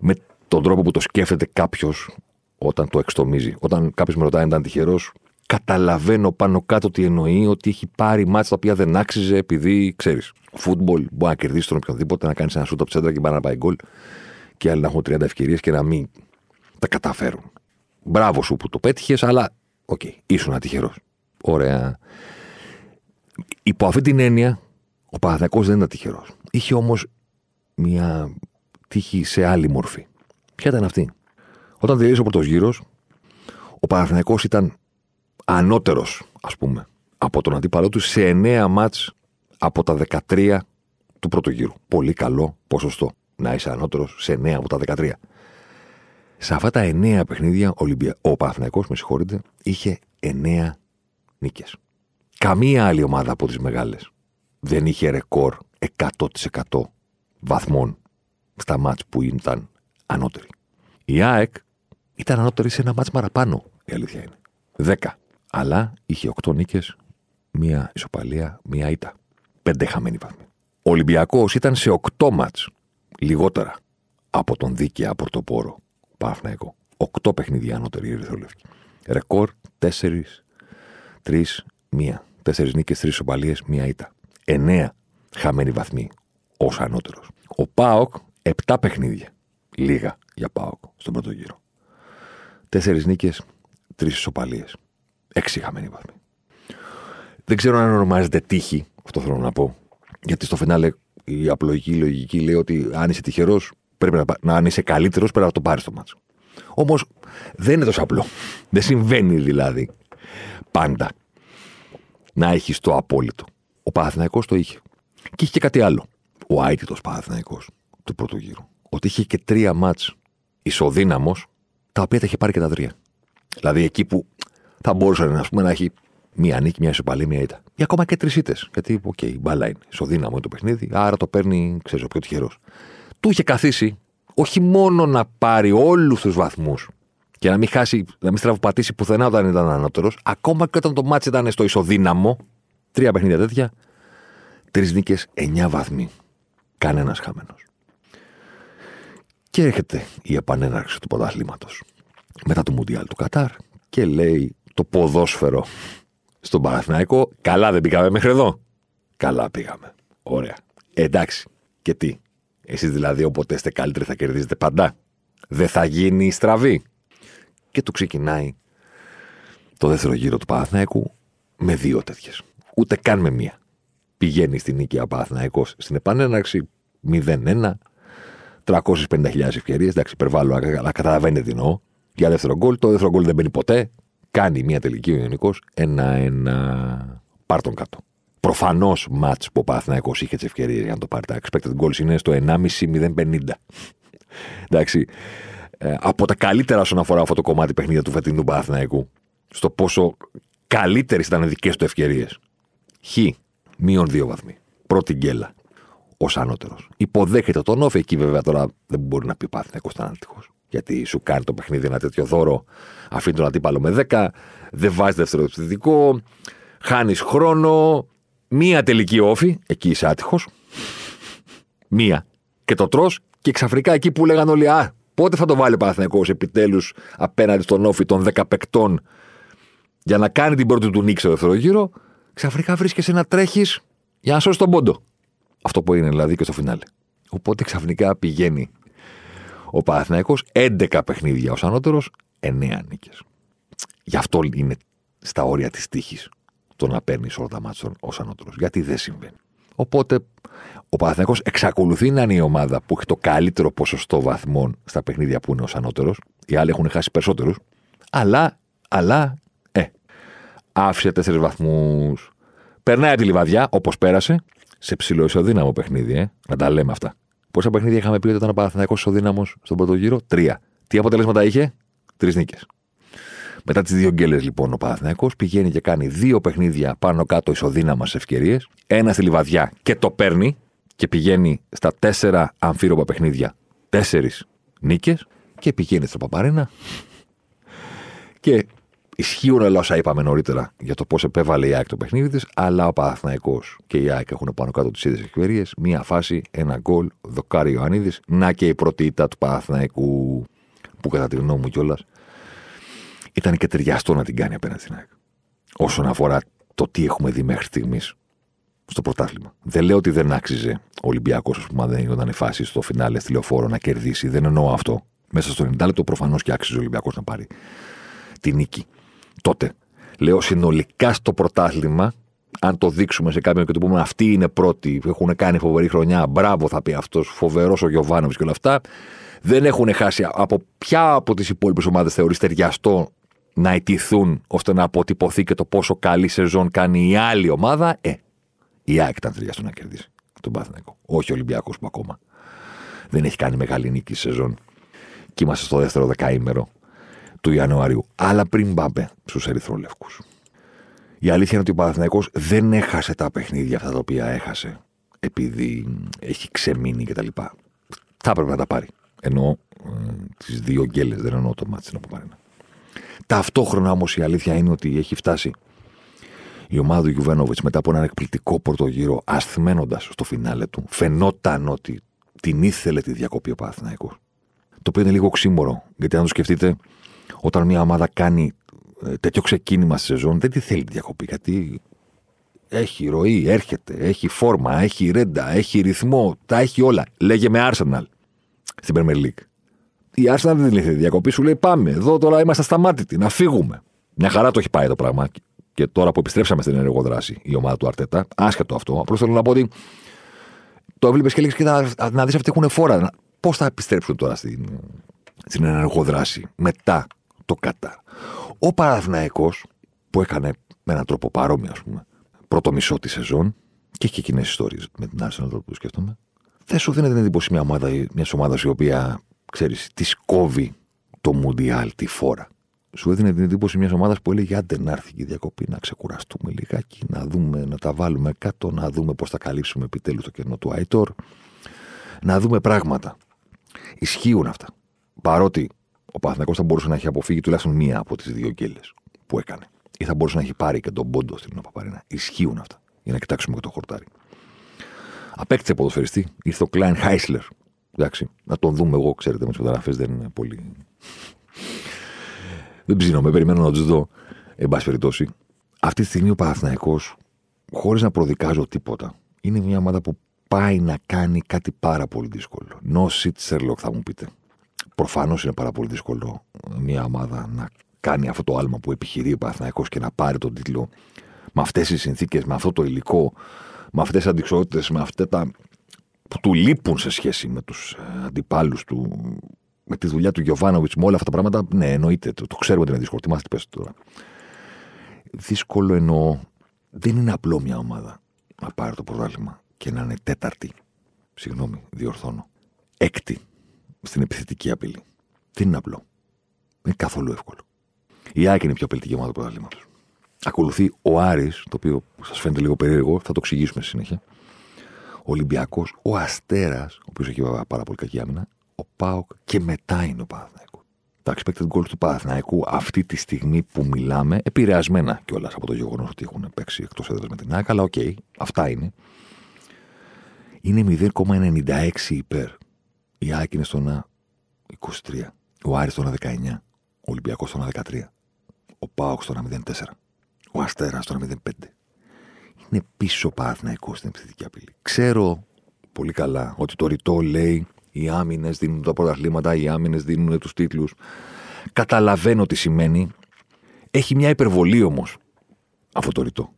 Με τον τρόπο που το σκέφτεται κάποιος όταν το εξτομίζει. Όταν κάποιος με ρωτάει αν ήταν τυχερός, καταλαβαίνω πάνω κάτω τι εννοεί, ότι έχει πάρει μάτια τα οποία δεν άξιζε επειδή ξέρεις. Φούτμπολ μπορεί να κερδίσει τον οποιοδήποτε, να κάνεις ένα σούτ από τσέντρα και πάει να πάει γκολ και άλλοι να έχουν 30 ευκαιρίες και να μην τα καταφέρουν. Μπράβο σου που το πέτυχες, αλλά OK, okay, ήσουνα τυχερός. Ωραία. Υπό αυτή την έννοια, ο Παναθηναϊκός δεν ήταν τυχερός. Είχε όμως μια τύχη σε άλλη μορφή. Ποια ήταν αυτή; Όταν τελείωσε ο πρώτος γύρος, ο Παναθηναϊκός ήταν ανώτερος, ας πούμε, από τον αντίπαλό του σε 9 ματς από τα 13 του πρώτου γύρου. Πολύ καλό ποσοστό να είσαι ανώτερος σε 9 από τα 13. Σε αυτά τα 9 παιχνίδια, Ολυμπια... ο Παναθηναϊκός, με συγχωρείτε, είχε 9 νίκες. Καμία άλλη ομάδα από τις μεγάλες δεν είχε ρεκόρ 100% βαθμών στα μάτς που ήταν ανώτερη. Η ΑΕΚ ήταν ανώτερη σε ένα μάτς παραπάνω, η αλήθεια είναι. 10 αλλά είχε 8 νίκες, μία ισοπαλία, μία ήττα. Πέντε χαμένοι βαθμοί. Ο Ολυμπιακός ήταν σε 8 μάτς λιγότερα από τον δίκαια πορτοπόρο Παναθναϊκό. 8 παιχνίδια ανώτερη ερυθρόλευκη. Ρεκόρ 4, 3, 1. 4 νίκες, 3 ισοπαλίες, μία ήττα. 9 χαμένοι βαθμοί. Ως ανώτερος. Ο Πάοκ, 7 παιχνίδια. Λίγα για Πάοκ στον πρώτο γύρο. Τέσσερις νίκες, τρεις ισοπαλίες. Έξι χαμένοι βαθμοί. Δεν ξέρω αν ονομάζεται τύχη, αυτό θέλω να πω. Γιατί στο φινάλε η απλοϊκή λογική λέει ότι αν είσαι τυχερός, πρέπει να, να αν είσαι καλύτερος, πρέπει να το πάρεις το μάτσο. Όμως δεν είναι τόσο απλό. Δεν συμβαίνει δηλαδή πάντα να έχεις το απόλυτο. Ο Παναθηναϊκός το είχε. Και είχε και κάτι άλλο. Ο άιτητος Παναθηναϊκός του πρώτου γύρου. Ότι είχε και τρία μάτς ισοδύναμος, τα οποία τα είχε πάρει και τα τρία. Δηλαδή εκεί που θα μπορούσε να, πούμε, να έχει μία νίκη, μία ισοπαλία, μία ήττα. Ή ακόμα και τρεις ήττες. Γιατί, OK, okay, μπάλα είναι. Ισοδύναμο είναι το παιχνίδι, άρα το παίρνει, ξέρω, ο πιο τυχερός. Του είχε καθίσει όχι μόνο να πάρει όλους τους βαθμούς και να μην χάσει, να μην στραβοπατήσει πουθενά όταν ήταν ανώτερος, ακόμα και όταν το ματς ήταν στο ισοδύναμο, τρία παιχνίδια τέτοια, τρεις νίκες, εννιά βαθμοί. Κανένας χαμένος. Και έρχεται η επανέναρξη του πρωταθλήματος μετά το Μουντιάλ του Κατάρ και λέει το ποδόσφαιρο στον Παναθηναϊκό. Καλά δεν πήγαμε μέχρι εδώ. Καλά πήγαμε. Ωραία. Εντάξει. Και τι. Εσείς δηλαδή όποτε είστε καλύτεροι θα κερδίζετε παντά. Δεν θα γίνει στραβή. Και του ξεκινάει το δεύτερο γύρο του Παναθηναϊκού με δύο τέτοιες. Ούτε καν με μία. Πηγαίνει στην νίκη Παναθηναϊκός στην επανέναρξη 0-1. 350.000 ευκαιρίες. Εντάξει, υπερβάλλω, αλλά καταλαβαίνετε τι εννοώ. Για δεύτερο γκολ. Το δεύτερο γκολ δεν μπαίνει ποτέ. Κάνει μια τελική ο Ιωνικός. Ένα-ένα. Πάρ τον κάτω. Προφανώς μάτς που ο Παναθυναϊκό είχε τις ευκαιρίες για να το πάρει. Τα expected goals είναι στο 1,5-0,50. Εντάξει. Ε, από τα καλύτερα όσον αφορά αυτό το κομμάτι παιχνίδια του φετινού Παναθηναϊκού. Στο πόσο καλύτερες ήταν δικές του ευκαιρίες. Χ. Μείον δύο βαθμοί. Πρώτη γκέλα. Ω ανώτερος. Υποδέχεται τον όφη. Εκεί βέβαια τώρα δεν μπορεί να πει ο Παναθηναϊκός ήταν Γιατί σου κάνει το παιχνίδι ένα τέτοιο δώρο. Αφήνει τον αντίπαλο με 10. Δεν βάζει δεύτερο επιθετικό. Χάνεις χρόνο. Μία τελική όφη, εκεί είσαι άτυχος. Μία. Και το τρώ και ξαφνικά εκεί που λέγανε όλοι, Α, πότε θα το βάλει ο Παναθυνακό επιτέλους απέναντι στον όφη των 10 παικτών για να κάνει την πρώτη του νίκη στο δεύτερο γύρο, ξαφνικά βρίσκεσαι να τρέχεις για να σώσεις τον πόντο. Αυτό που είναι δηλαδή και στο φινάλε. Οπότε ξαφνικά πηγαίνει ο Παναθηναϊκός 11 παιχνίδια ως ανώτερος, 9 νίκες. Γι' αυτό είναι στα όρια της τύχης το να παίρνεις όλα τα μάτια ως ανώτερος. Γιατί δεν συμβαίνει. Οπότε ο Παναθυνακό εξακολουθεί να είναι η ομάδα που έχει το καλύτερο ποσοστό βαθμών στα παιχνίδια που είναι ως ανώτερος. Οι άλλοι έχουν χάσει περισσότερους. Αλλά, αλλά, ε, άφησε τέσσερις βαθμούς. Περνάει τη λιβαδιά, όπως πέρασε, σε ψηλό ισοδύναμο παιχνίδι, ε. Να τα λέμε αυτά. Πόσα παιχνίδια είχαμε πει ότι ήταν ο Παναθυνακό ισοδύναμος στον πρώτο γύρο, Τρία. Τι αποτελέσματα είχε, Τρεις νίκες. Μετά τις δύο γκέλες, λοιπόν, ο Παναθυναϊκό πηγαίνει και κάνει δύο παιχνίδια πάνω κάτω ισοδύναμα σε ευκαιρίες. Ένα στη λιβαδιά και το παίρνει και πηγαίνει στα τέσσερα αμφίροπα παιχνίδια. Τέσσερις νίκες και πηγαίνει στο Παπαρένα. Και ισχύουν όλα όσα είπαμε νωρίτερα για το πώς επέβαλε η ΑΕΚ το παιχνίδι της, αλλά ο Παναθυναϊκό και η ΑΕΚ έχουν πάνω κάτω τις ίδιες ευκαιρίες. Μία φάση, ένα γκολ, δοκάρι Ιωαννίδης. Να και η πρώτη ήττα του Παναθηναϊκού, που κατά τη γνώμη μου κιόλας ήταν και ταιριαστό να την κάνει απέναντι στην ΑΕΚ. Όσον αφορά το τι έχουμε δει μέχρι στιγμής στο πρωτάθλημα. Δεν λέω ότι δεν άξιζε ο Ολυμπιακός, ας πούμε, αν δεν ήταν φάση στο φινάλε στη λεωφόρο να κερδίσει. Δεν εννοώ αυτό. Μέσα στο 90 λεπτό προφανώς και άξιζε ο Ολυμπιακός να πάρει τη νίκη. Τότε. Λέω συνολικά στο πρωτάθλημα, αν το δείξουμε σε κάποιον και το πούμε αυτοί είναι πρώτοι, έχουν κάνει φοβερή χρονιά, μπράβο θα πει αυτός, φοβερός ο Γιωβάνοβι και όλα αυτά. Δεν έχουν χάσει από ποια από τις υπόλοιπες ομάδες θεωρείς ταιριαστό να ετηθούν ώστε να αποτυπωθεί και το πόσο καλή σεζόν κάνει η άλλη ομάδα, ε, η ΑΕΚ ήταν ταιριαστό να κερδίσει τον Παθηναϊκό. Όχι ο Ολυμπιακός που ακόμα δεν έχει κάνει μεγάλη νίκη σεζόν. Και είμαστε στο δεύτερο δεκαήμερο του Ιανουαρίου. Αλλά πριν πάμε στους Ερυθρόλευκους. Η αλήθεια είναι ότι ο Παναθηναϊκός δεν έχασε τα παιχνίδια αυτά τα οποία έχασε επειδή έχει ξεμείνει κτλ. Θα έπρεπε να τα πάρει. Εννοώ ε, τις δύο γκέλες, δεν εννοώ το μάτι στην Αποπαρίνα. Ταυτόχρονα όμως η αλήθεια είναι ότι έχει φτάσει η ομάδα του Γιουβένοβιτς μετά από έναν εκπληκτικό πρώτο γύρο, ασθμένοντας στο φινάλε του, φαινόταν ότι την ήθελε τη διακοπή ο Παναθηναϊκός. Το οποίο είναι λίγο ξύμορο, γιατί αν το σκεφτείτε, όταν μια ομάδα κάνει ε, τέτοιο ξεκίνημα στη σεζόν, δεν τη θέλει τη διακοπή, γιατί Έχει ροή, έρχεται, έχει φόρμα, έχει ρέντα, έχει ρυθμό, τα έχει όλα. Λέγε με Arsenal στην Premier League. Η Arsenal δεν ήρθε διακοπή, σου λέει πάμε. Εδώ τώρα είμαστε σταμάτητοι, να φύγουμε. Μια χαρά το έχει πάει το πράγμα. Και τώρα που επιστρέψαμε στην ενεργοδράση η ομάδα του Αρτέτα, άσχετο αυτό. Απλώς θέλω να πω ότι το έβλεπες και λέγε και να, να δεις αυτοί έχουν φόρα. Πώς θα επιστρέψουν τώρα στην, στην ενεργοδράση μετά το Κατάρ. Ο Παναθηναϊκός που έκανε με έναν τρόπο παρόμοιο, ας πούμε, πρώτο μισό της σεζόν και έχει και κοινές ιστορίες με την Arsenal που σκέφτομαι. Δεν σου δίνει την εντύπωση μια ομάδα, μιας ομάδας η οποία, ξέρεις, της κόβει το Μουντιάλ, τη φόρα. Σου έδινε την εντύπωση μιας ομάδας που έλεγε άντε να έρθει και η διακοπή, να ξεκουραστούμε λιγάκι, να δούμε, να τα βάλουμε κάτω, να δούμε πώς θα καλύψουμε επιτέλους το κενό του Άιτορ, να δούμε πράγματα. Ισχύουν αυτά. Παρότι ο Παθηνακό θα μπορούσε να έχει αποφύγει τουλάχιστον μία από τις δύο γκέλε που έκανε. Ή θα μπορούσε να έχει πάρει και τον πόντο στην Παπαρίνα. Ισχύουν αυτά. Για να κοιτάξουμε και το χορτάρι. Απέκτησε ποδοσφαιριστή. Ήρθε ο Κλάιν Χάισλερ. Εντάξει, να τον δούμε εγώ, ξέρετε, με τι φωτογραφίε δεν είναι πολύ. δεν ψήνομαι, περιμένω να τους δω. Εν πάση περιπτώσει, αυτή τη στιγμή ο Παναθυναϊκό, χωρίς να προδικάζω τίποτα, είναι μια ομάδα που πάει να κάνει κάτι πάρα πολύ δύσκολο. No shit Sherlock θα μου πείτε. Προφανώς είναι πάρα πολύ δύσκολο μια ομάδα να κάνει αυτό το άλμα που επιχειρεί ο Παναθυναϊκό και να πάρει τον τίτλο με αυτές τις συνθήκες, με αυτό το υλικό, με αυτές τις αντικσότητες, με αυτά τα που του λείπουν σε σχέση με τους ε, αντιπάλους του, με τη δουλειά του Γιωβάνοβιτς, με όλα αυτά τα πράγματα. Ναι, εννοείται, το, το ξέρουμε ότι είναι δύσκολο. Τι μάθετε τώρα. Δύσκολο εννοώ. Δεν είναι απλό μια ομάδα να πάρει το πρωτάθλημα και να είναι τέταρτη. Συγγνώμη, διορθώνω. Έκτη στην επιθετική απειλή. Δεν είναι απλό. Δεν είναι καθόλου εύκολο. Η Άκη είναι η πιο απειλητική ομάδα του πρωταθλήματος. Ακολουθεί ο Άρης, το οποίο σας φαίνεται λίγο περίεργο, θα το εξηγήσουμε στη συνέχεια. Ο Ολυμπιακός, ο Αστέρας, ο οποίος έχει πάρα πολύ κακή άμυνα, ο Πάοκ και μετά είναι ο Παναθηναϊκός. Τα expected goals του Παναθηναϊκού αυτή τη στιγμή που μιλάμε, επηρεασμένα κιόλας από το γεγονός ότι έχουν παίξει εκτός έδρας με την ΑΕΚ, αλλά OK, okay, αυτά είναι. Είναι 0,96 υπέρ. Η ΑΕΚ είναι στο 23. Ο Άρης στο 19. Ο Ολυμπιακός στο 13. Ο ΠΑΟΚ στο 04 ο Αστέρας στο 0-5. Είναι πίσω Παναθηναϊκός στην επιθετική απειλή. Ξέρω πολύ καλά ότι το ρητό λέει οι άμυνες δίνουν τα πρωταθλήματα, οι άμυνες δίνουν τους τίτλους. Καταλαβαίνω τι σημαίνει. Έχει μια υπερβολή όμως αυτό το ρητό.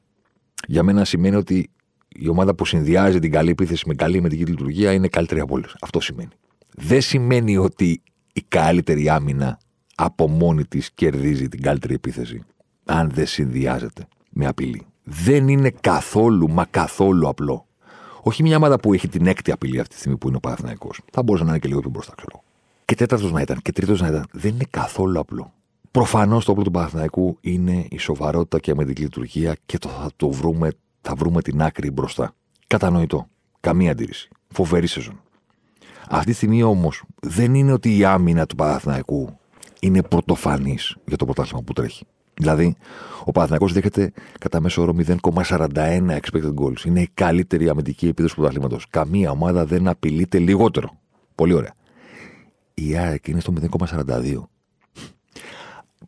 Για μένα σημαίνει ότι η ομάδα που συνδυάζει την καλή επίθεση με καλή μετική λειτουργία είναι καλύτερη από όλες. Αυτό σημαίνει. Δεν σημαίνει ότι η καλύτερη άμυνα από μόνη της κερδίζει την καλύτερη επίθεση αν δεν συνδυάζεται με απειλή. Δεν είναι καθόλου, μα καθόλου απλό. Όχι μια ομάδα που έχει την έκτη απειλή αυτή τη στιγμή που είναι ο Παναθυναϊκό. Θα μπορούσε να είναι και λίγο πιο μπροστά, ξέρω. Και τέταρτος να ήταν, και τρίτος να ήταν. Δεν είναι καθόλου απλό. Προφανώς το όπλο του Παναθηναϊκού είναι η σοβαρότητα και η αμυντική λειτουργία και το θα το βρούμε, θα βρούμε την άκρη μπροστά. Κατανοητό. Καμία αντίρρηση. Φοβερή σεζόν. Αυτή τη στιγμή όμως δεν είναι ότι η άμυνα του Παναθηναϊκού είναι πρωτοφανής για το πρωτάθλημα που τρέχει. Δηλαδή, ο Παναθηναϊκός δέχεται κατά μέσο όρο 0,41 expected goals. Είναι η καλύτερη αμυντική επίδοση του πρωταθλήματος. Καμία ομάδα δεν απειλείται λιγότερο. Πολύ ωραία. Η ΑΕΚ είναι στο 0,42.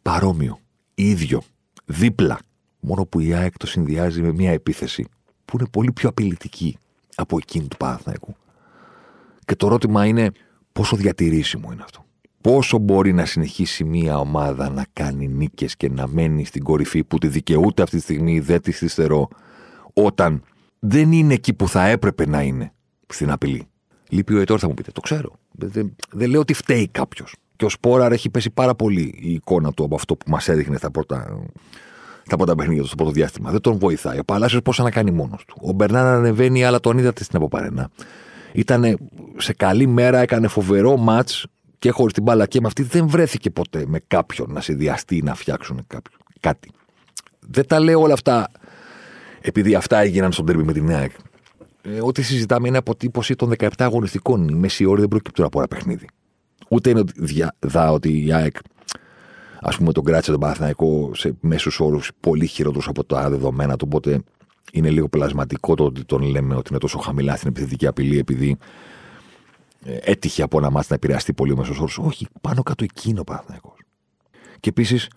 Παρόμοιο. ίδιο. Δίπλα. Μόνο που η ΑΕΚ το συνδυάζει με μια επίθεση που είναι πολύ πιο απειλητική από εκείνη του Παναθηναϊκού. Και το ερώτημα είναι πόσο διατηρήσιμο είναι αυτό; Πόσο μπορεί να συνεχίσει μια ομάδα να κάνει νίκες και να μένει στην κορυφή που τη δικαιούται αυτή τη στιγμή, δεν της θυστερώ, όταν δεν είναι εκεί που θα έπρεπε να είναι στην απειλή; Λείπει ο Ετόρ, θα μου πείτε. Το ξέρω. Δεν, δεν λέω ότι φταίει κάποιος. Και ο Σπόραρ έχει πέσει πάρα πολύ η εικόνα του από αυτό που μας έδειχνε στα πρώτα, τα πρώτα παιχνίδια του στο πρώτο διάστημα. Δεν τον βοηθάει. Ο Παλάσιος πώ να κάνει μόνος του. Ο Μπερνάν ανεβαίνει, αλλά τον είδατε στην αποπαρένα. Ήταν σε καλή μέρα, έκανε φοβερό ματ και χωρίς την μπάλα και με αυτή δεν βρέθηκε ποτέ με κάποιον να συνδυαστεί ή να φτιάξουν κάποιο, κάτι. Δεν τα λέω όλα αυτά επειδή αυτά έγιναν στον τέρμι με την ΑΕΚ. Ε, ό,τι συζητάμε είναι αποτύπωση των 17 αγωνιστικών. Η μέση όρη δεν προκύπτουν από ένα παιχνίδι. Ούτε είναι δα ότι η ΑΕΚ ας πούμε τον κράτησε τον Παναθηναϊκό σε μέσους όρους πολύ χειρότερους από τα δεδομένα του. Οπότε είναι λίγο πλασματικό το ότι τον λέμε ότι είναι τόσο χαμηλά στην επιθετική απειλή επειδή ε, έτυχε από ένα μάτι να επηρεαστεί πολύ ο μέσος όρος. Όχι, πάνω κάτω εκείνο ο Παναθηναϊκός. Και επίσης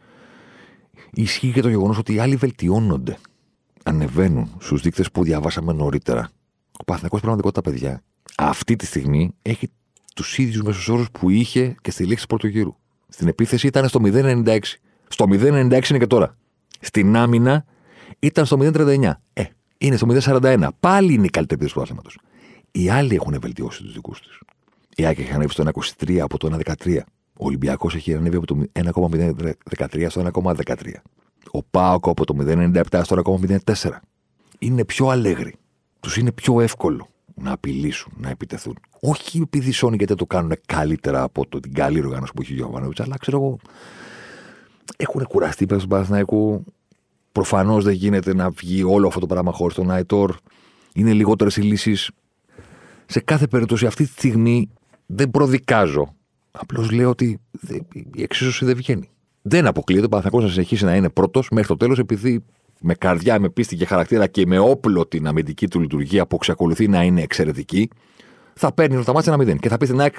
ισχύει και το γεγονός ότι οι άλλοι βελτιώνονται. ανεβαίνουν στους δείκτες που διαβάσαμε νωρίτερα. Ο Παθηνακό πραγματικότητα, παιδιά, αυτή τη στιγμή έχει τους ίδιους μέσους που είχε και στη λήξη του πρώτου γύρου. Στην επίθεση ήταν στο 0,96. Στο 0,96 είναι και τώρα. Στην άμυνα ήταν στο 0,39. Ε, είναι στο 0,41. Πάλι είναι η καλύτερη επίθεση του άθληματο. Οι άλλοι έχουν βελτιώσει τους δικούς τους. Η Άκη έχει ανέβει στο 1,23 από το 1,13. Ο Ολυμπιακός έχει ανέβει από το 1,013 στο 1,13. Ο Πάοκο από το 0,97 στο 1,04. Είναι πιο αλέγροι. Τους είναι πιο εύκολο να απειλήσουν, να επιτεθούν. Όχι επειδή Sony γιατί το κάνουν καλύτερα από το, την καλή οργάνωση που έχει ο Γιώργο αλλά ξέρω εγώ. Έχουν κουραστεί πέρα στον Παναθηναϊκό. Προφανώς δεν γίνεται να βγει όλο αυτό το πράγμα χωρίς τον Άιτορ. Είναι λιγότερες οι λύσεις. Σε κάθε περίπτωση αυτή τη στιγμή δεν προδικάζω. Απλώς λέω ότι η εξίσωση δεν βγαίνει. Δεν αποκλείεται ο Παναθηναϊκός να συνεχίσει να είναι πρώτος μέχρι το τέλος επειδή με καρδιά, με πίστη και χαρακτήρα και με όπλο την αμυντική του λειτουργία που εξακολουθεί να είναι εξαιρετική, θα παίρνει τα μάτια ένα 0. Και θα πεις στην ΑΕΚ,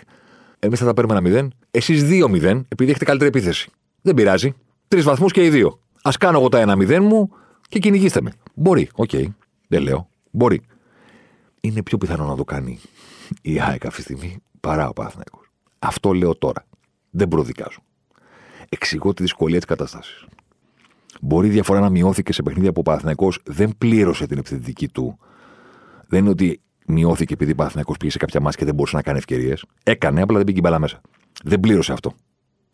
εμείς θα τα παίρνουμε ένα 0, εσείς 2-0, επειδή έχετε καλύτερη επίθεση. Δεν πειράζει. Τρεις βαθμούς και οι δύο. Ας κάνω εγώ τα ένα 0 μου και κυνηγήστε με. Μπορεί, OK. Okay. Δεν λέω. Μπορεί. Είναι πιο πιθανό να το κάνει η ΑΕΚ αυτή τη στιγμή παρά ο Παναθηναϊκός. Αυτό λέω τώρα. Δεν προδικάζω. Εξηγώ τη δυσκολία της κατάστασης. Μπορεί η διαφορά να μειώθηκε σε παιχνίδια που ο Παναθηναϊκός δεν πλήρωσε την επιθετική του. Δεν είναι ότι μειώθηκε επειδή ο Παναθηναϊκός πήγε σε κάποια ματς και δεν μπορούσε να κάνει ευκαιρίες. Έκανε, απλά δεν πήγε μπάλα μέσα. Δεν πλήρωσε αυτό.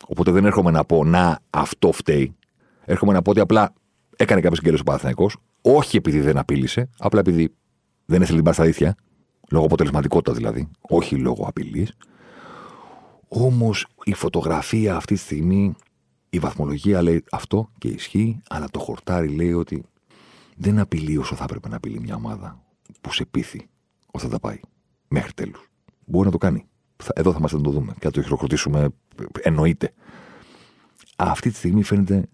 Οπότε δεν έρχομαι να πω να αυτό φταίει. Έρχομαι να πω ότι απλά έκανε κάποιε ευκαιρίε ο Παναθυναϊκό. Όχι επειδή δεν απείλησε, απλά επειδή δεν έθελε την πασταδίτια. Λόγω αποτελεσματικότητα δηλαδή. Όχι λόγω απειλής. Όμως η φωτογραφία αυτή τη στιγμή η βαθμολογία λέει αυτό και ισχύει, αλλά το χορτάρι λέει ότι δεν απειλεί όσο θα έπρεπε να απειλεί μια ομάδα που σε πείθει ότι θα τα πάει μέχρι τέλους. Μπορεί να το κάνει. Εδώ θα μα το δούμε και θα το χειροκροτήσουμε. Εννοείται. Αυτή τη στιγμή φαίνεται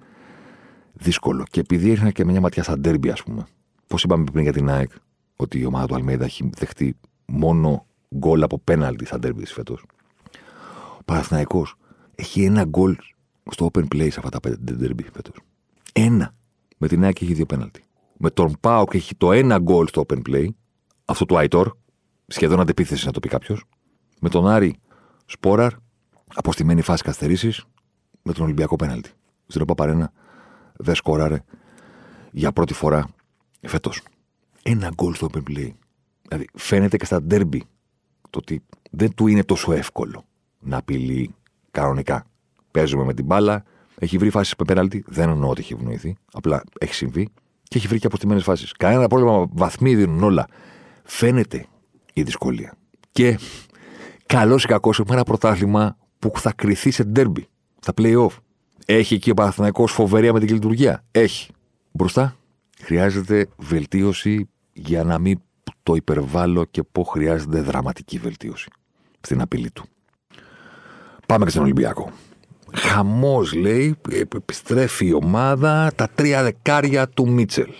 δύσκολο. Και επειδή είχα και μια ματιά στα ντέρμπι, ας πούμε, πώς είπαμε πριν για την ΑΕΚ, ότι η ομάδα του Αλμέιδα έχει δεχτεί μόνο γκολ από πέναλτι στα ντέρμπι της φέτος. Ο Παναθηναϊκός έχει ένα γκολ στο open play σε αυτά τα πέντε derby φέτος. Ένα. Με την ΑΕΚ έχει δύο πέναλτι. Με τον Πάοκ έχει το ένα γκολ στο open play. Αυτό του Άιτορ. Σχεδόν αντεπίθεση να το πει κάποιος. Με τον Άρη Σπόραρ. Αποστημένη φάση καθυστερήσεις. Με τον Ολυμπιακό πέναλτι. Στην Παρένα δεν σκόραρε για πρώτη φορά φέτος. Ένα γκολ στο open play. Δηλαδή φαίνεται και στα derby το ότι δεν του είναι τόσο εύκολο να απειλεί κανονικά Παίζουμε με την μπάλα. Έχει βρει φάσεις με πέναλτι. Δεν εννοώ ότι έχει ευνοηθεί. Απλά έχει συμβεί. Και έχει βρει και αποστημένες φάσεις. Κανένα πρόβλημα. Βαθμοί δίνουν όλα. Φαίνεται η δυσκολία. Και καλός ή κακός έχουμε ένα πρωτάθλημα που θα κρυθεί σε ντέρμπι. Στα playoff. Έχει εκεί ο Παναθυνακό φοβερία με την λειτουργία. Έχει. Μπροστά χρειάζεται βελτίωση για να μην το υπερβάλλω και πω χρειάζεται δραματική βελτίωση στην απειλή του. Πάμε και στον Ολυμπιακό. Χαμός λέει, επιστρέφει η ομάδα τα τρία δεκάρια του Μίτσελ.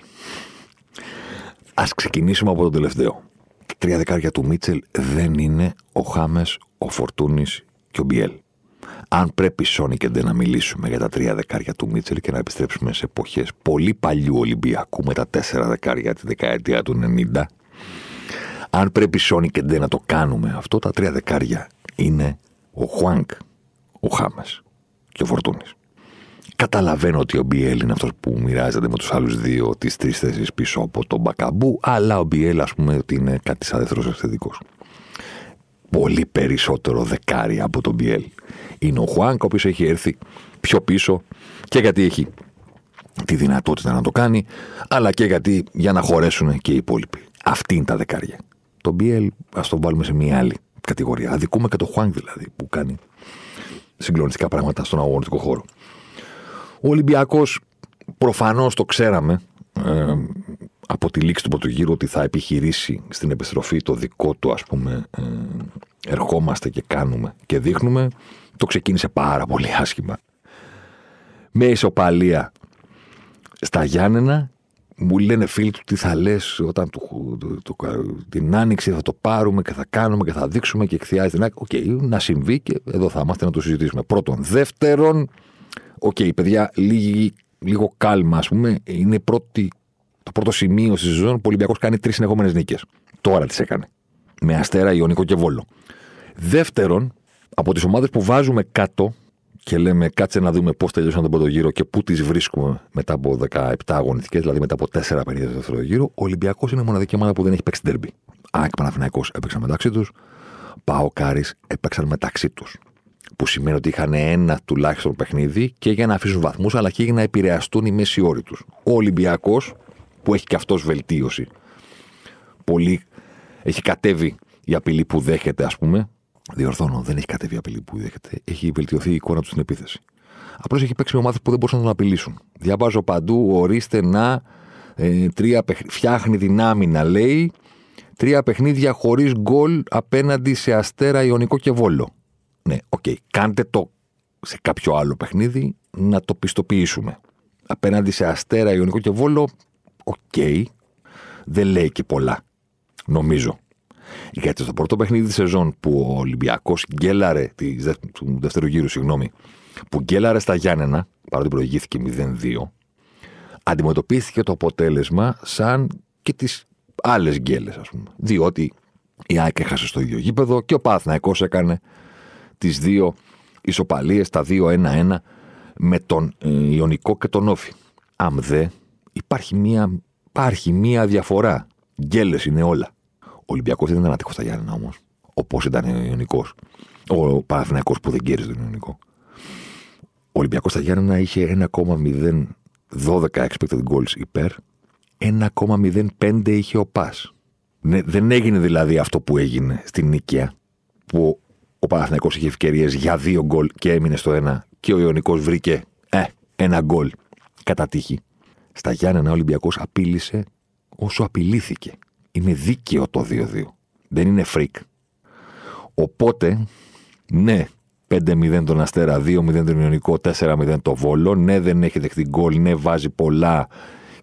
Α ξεκινήσουμε από το τελευταίο. Τα τρία δεκάρια του Μίτσελ δεν είναι ο Χάμες, ο Φορτούνης και ο Μπιέλ. Αν πρέπει Σόνι και να μιλήσουμε για τα τρία δεκάρια του Μίτσελ και να επιστρέψουμε σε εποχές πολύ παλιού Ολυμπιακού με τα τέσσερα δεκάρια τη δεκαετία του 90, αν πρέπει Σόνι και να το κάνουμε αυτό, τα τρία δεκάρια είναι ο Χουάνκ, ο Χάμες και ο Φορτούνης. Καταλαβαίνω ότι ο Μπιέλ είναι αυτός που μοιράζεται με τους άλλους δύο τις τρεις θέσεις πίσω από τον Μπακαμπού, αλλά ο Μπιέλ, ας πούμε, ότι είναι κάτι σαν δεύτερος ευθυντικό. Πολύ περισσότερο δεκάρι από τον Μπιέλ. Είναι ο Χουάνκ, ο οποίος έχει έρθει πιο πίσω και γιατί έχει τη δυνατότητα να το κάνει, αλλά και γιατί για να χωρέσουν και οι υπόλοιποι. Αυτή είναι τα δεκάρια. Το Μπιέλ, ας το βάλουμε σε μια άλλη κατηγορία. Αδικούμε και το Χουάνκ δηλαδή, που κάνει συγκλονιστικά πράγματα στον αγωνιστικό χώρο. Ο Ολυμπιακός προφανώς το ξέραμε ε, από τη λήξη του πρώτου γύρου ότι θα επιχειρήσει στην επιστροφή το δικό του ας πούμε ε, ερχόμαστε και κάνουμε και δείχνουμε το ξεκίνησε πάρα πολύ άσχημα με ισοπαλία στα Γιάννενα μου λένε φίλοι του τι θα λες όταν το, το, την άνοιξη θα το πάρουμε και θα κάνουμε και θα δείξουμε και εκθειάζεις την ΑΕΚ. OK, okay, να συμβεί και εδώ θα είμαστε να το συζητήσουμε. Πρώτον. Δεύτερον, OK, okay, παιδιά, λίγο κάλμα, ας πούμε. Είναι πρώτη, Το πρώτο σημείο στη σεζόν που ο Ολυμπιακός κάνει τρεις συνεχόμενες νίκες. Τώρα τις έκανε. Με αστέρα, Ιωνικό και Βόλο. Δεύτερον, από τις ομάδες που βάζουμε κάτω και λέμε κάτσε να δούμε πώς τελειώσαν τον πρώτο γύρο και πού τις βρίσκουμε μετά από 17 αγωνιστικές, δηλαδή μετά από 4 περίοδου δεύτερο γύρο, ο Ολυμπιακός είναι η μοναδική ομάδα που δεν έχει παίξει τέρμπι. ΑΕΚ Παναθυναϊκό έπαιξαν μεταξύ τους, Πάο Κάρις έπαιξαν μεταξύ τους. Που σημαίνει ότι είχαν ένα τουλάχιστον παιχνίδι και για να αφήσουν βαθμούς, αλλά και για να επηρεαστούν οι μέση όροι τους. Ο Ολυμπιακός, που έχει και αυτός βελτίωση, πολύ έχει κατέβει η απειλή που δέχεται, ας πούμε, Διορθώνω, δεν έχει κατέβει απειλή που δέχεται. Έχει βελτιωθεί η εικόνα του στην επίθεση. Απλώς έχει παίξει με ομάδες που δεν μπορούσαν να τον απειλήσουν. Διαβάζω παντού, ορίστε να. Ε, τρία παιχ... Φτιάχνει άμυνα λέει. Τρία παιχνίδια χωρίς γκολ απέναντι σε Αστέρα, Ιωνικό και Βόλο. Ναι, OK. Okay. Κάντε το σε κάποιο άλλο παιχνίδι να το πιστοποιήσουμε. Απέναντι σε Αστέρα, Ιωνικό και Βόλο, OK. Okay. Δεν λέει και πολλά. Νομίζω. Γιατί στο πρώτο παιχνίδι της σεζόν που ο Ολυμπιακός γκέλαρε, του δεύτερου γύρου, συγγνώμη, που γκέλαρε στα Γιάννενα, παρότι προηγήθηκε 0-2, αντιμετωπίστηκε το αποτέλεσμα σαν και τις άλλες γκέλες, ας πούμε. Διότι η ΑΕΚ έχασε στο ίδιο γήπεδο και ο Παναθηναϊκός έκανε τις δύο ισοπαλίες, τα 2-1-1 με τον ε, Ιωνικό και τον Όφη. Αν δε, υπάρχει μία, υπάρχει μία διαφορά. Γκέλες είναι όλα. Ο Ολυμπιακός δεν ήταν άτυχος στα Γιάννενα όμως. Όπω ήταν ο Ιωνικό. Ο Παναθυναϊκό που δεν κέρδισε τον Ιωνικό. Ο Ολυμπιακός στα Γιάννενα είχε 1,012 expected goals υπέρ. 1,05 είχε ο Πας. Ναι, δεν έγινε δηλαδή αυτό που έγινε στην Νίκαια, που ο Παναθηναϊκός είχε ευκαιρίες για δύο γκολ και έμεινε στο ένα και ο Ιωνικός βρήκε ε, ένα γκολ κατά τύχη. Στα Γιάννενα ο Ολυμπιακός απείλησε όσο απειλήθηκε. Είναι δίκαιο το 2-2. Δεν είναι freak. Οπότε, ναι, 5-0 τον Αστέρα, 2-0 τον Ιωνικό, 4-0 το Βόλο. Ναι, δεν έχει δεχτεί γκολ, ναι, βάζει πολλά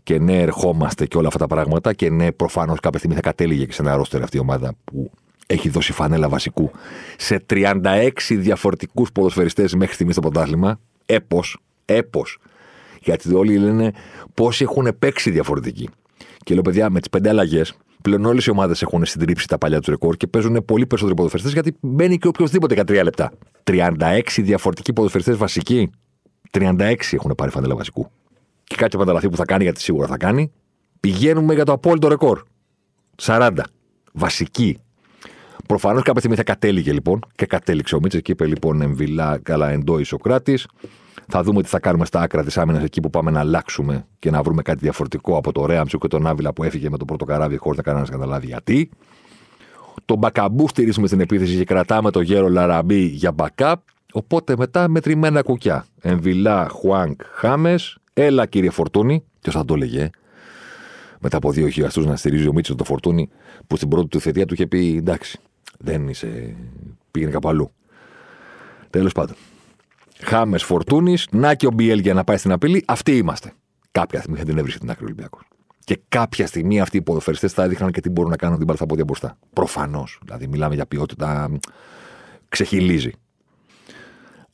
και ναι, ερχόμαστε και όλα αυτά τα πράγματα. Και ναι, προφανώς κάποια στιγμή θα κατέληγε και σε ένα ρόστερ αυτή η ομάδα που έχει δώσει φανέλα βασικού σε 36 διαφορετικούς ποδοσφαιριστές μέχρι στιγμής στο πρωτάθλημα. Έπω, έπω. Γιατί όλοι λένε πόσοι έχουν παίξει διαφορετικοί. Και λέω, παιδιά, με τις πέντε αλλαγές Πλέον όλες οι ομάδες έχουν συντρίψει τα παλιά του ρεκόρ και παίζουν πολύ περισσότεροι ποδοσφαιριστές γιατί μπαίνει και οποιοδήποτε για τρία λεπτά. 36 διαφορετικοί ποδοσφαιριστές βασικοί. 36 έχουν πάρει φανέλα βασικού. Και κάτι επαναλαθεί που θα κάνει, γιατί σίγουρα θα κάνει. Πηγαίνουμε για το απόλυτο ρεκόρ. 40. Βασική. Προφανώς κάποια στιγμή θα κατέληγε λοιπόν και κατέληξε ο Μίτσε και είπε λοιπόν εμβυλά καλά εντό Ισοκράτης. Θα δούμε τι θα κάνουμε στα άκρα της άμυνας εκεί που πάμε να αλλάξουμε και να βρούμε κάτι διαφορετικό από το Ρέαμψο και τον Άβυλα που έφυγε με το πρώτο καράβι χωρίς να κανένας καταλάβει γιατί. Τον Μπακαμπού στηρίζουμε στην επίθεση και κρατάμε το γέρο Λαραμπή για backup. Οπότε μετά μετρημένα κουκιά. Εμβιλά, Χουάνκ, Χάμες. Έλα κύριε Φορτούνη. Ποιος θα το έλεγε. Μετά από δύο χιλιαστού να στηρίζει ο Μίτσος το Φορτούνη που στην πρώτη του θετία του είχε πει εντάξει, δεν είσαι. πήγαινε κάπου αλλού. Τέλος πάντων. Χάμες Φορτούνης, να και ο Μπιέλ για να πάει στην απειλή. Αυτοί είμαστε. Κάποια στιγμή θα την έβρισκε την άκρη Ολυμπιακός. Και κάποια στιγμή αυτοί οι ποδοφεριστέ θα έδειχναν και τι μπορούν να κάνουν την μπάλα πόδια μπροστά. Προφανώς. Δηλαδή, μιλάμε για ποιότητα. Ξεχυλίζει.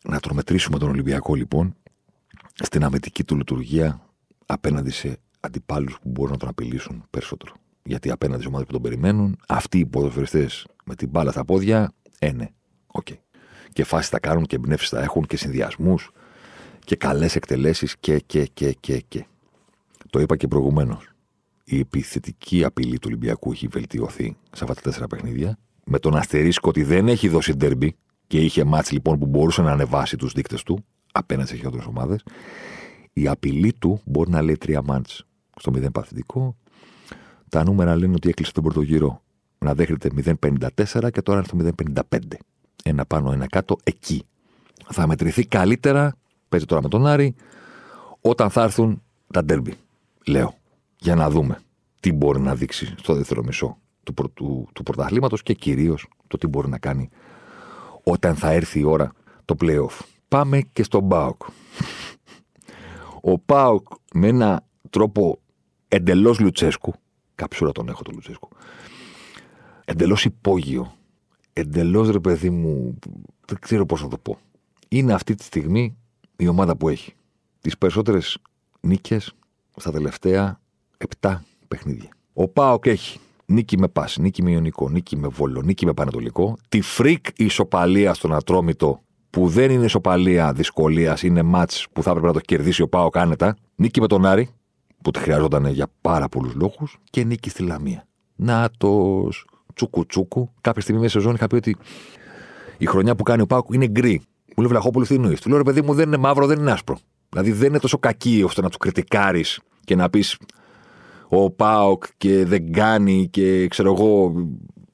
Να τον μετρήσουμε τον Ολυμπιακό λοιπόν στην αμυντική του λειτουργία απέναντι σε αντιπάλους που μπορούν να τον απειλήσουν περισσότερο. Γιατί απέναντι σε ομάδες που τον περιμένουν, αυτοί οι ποδοσφαιριστές με την μπάλα στα πόδια, ε, ναι, OK. Okay και φάσεις θα κάνουν και εμπνεύσεις θα έχουν και συνδυασμούς και καλές εκτελέσεις και, και, και, και, και. Το είπα και προηγουμένως. Η επιθετική απειλή του Ολυμπιακού έχει βελτιωθεί σε αυτά τα τέσσερα παιχνίδια. Με τον αστερίσκο ότι δεν έχει δώσει ντέρμπι και είχε μάτς λοιπόν που μπορούσε να ανεβάσει τους δείκτες του απέναντι σε χειρότερες ομάδες. Η απειλή του μπορεί να λέει τρία μάτς στο 0 παθητικό. Τα νούμερα λένε ότι έκλεισε τον πρώτο γύρο να δέχεται 0,54 και τώρα είναι στο 0,55 ένα πάνω, ένα κάτω, εκεί. Θα μετρηθεί καλύτερα, παίζει τώρα με τον Άρη, όταν θα έρθουν τα ντέρμπι. Λέω, για να δούμε τι μπορεί να δείξει στο δεύτερο μισό του, του, του πρωταθλήματος και κυρίως το τι μπορεί να κάνει όταν θα έρθει η ώρα το playoff. Πάμε και στον Πάοκ. Ο Πάοκ με ένα τρόπο εντελώς Λουτσέσκου, καψούρα τον έχω τον Λουτσέσκου, εντελώς υπόγειο εντελώς ρε παιδί μου, δεν ξέρω πώς να το πω. Είναι αυτή τη στιγμή η ομάδα που έχει. Τις περισσότερες νίκες στα τελευταία 7 παιχνίδια. Ο ΠΑΟΚ έχει νίκη με πα, νίκη με Ιωνικό, νίκη με Βόλο, νίκη με Παναιτωλικό. Τη freak ισοπαλία στον Ατρόμητο που δεν είναι ισοπαλία δυσκολίας, είναι ματς που θα έπρεπε να το κερδίσει ο ΠΑΟΚ άνετα. Νίκη με τον Άρη, που τη χρειαζόταν για πάρα πολλούς λόγους. Και νίκη στη Λαμία. Να το τσούκου τσούκου. Κάποια στιγμή μέσα στη σεζόν είχα πει ότι η χρονιά που κάνει ο ΠΑΟΚ είναι γκρι. Μου λέει ο Βλαχόπουλος τι εννοείς; Του λέω ρε παιδί μου δεν είναι μαύρο, δεν είναι άσπρο. Δηλαδή δεν είναι τόσο κακή ώστε να του κριτικάρεις και να πεις ο Πάοκ και δεν κάνει και ξέρω εγώ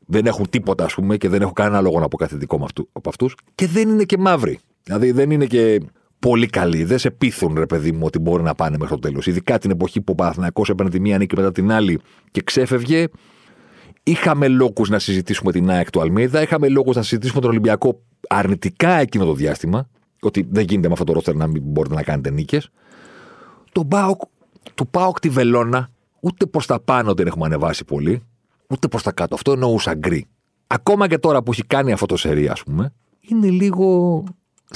δεν έχουν τίποτα ας πούμε και δεν έχω κανένα λόγο να πω κάτι δικό από αυτούς. Και δεν είναι και μαύροι. Δηλαδή δεν είναι και πολύ καλοί. Δεν σε πείθουν, ρε παιδί μου, ότι μπορεί να πάνε μέχρι το τέλος. Ειδικά την εποχή που ο Παναθυνακό έπαιρνε τη μία νίκη μετά την άλλη και ξέφευγε. Είχαμε λόγους να συζητήσουμε την ΑΕΚ του Αλμίδα, είχαμε λόγους να συζητήσουμε τον Ολυμπιακό αρνητικά εκείνο το διάστημα. Ότι δεν γίνεται με αυτό το ρόστερ να μην μπορείτε να κάνετε νίκες. Το Πάοκ, του Πάοκ τη Βελώνα, ούτε προς τα πάνω δεν έχουμε ανεβάσει πολύ, ούτε προς τα κάτω. Αυτό εννοούσα γκρι. Ακόμα και τώρα που έχει κάνει αυτό το σερί, ας πούμε, είναι λίγο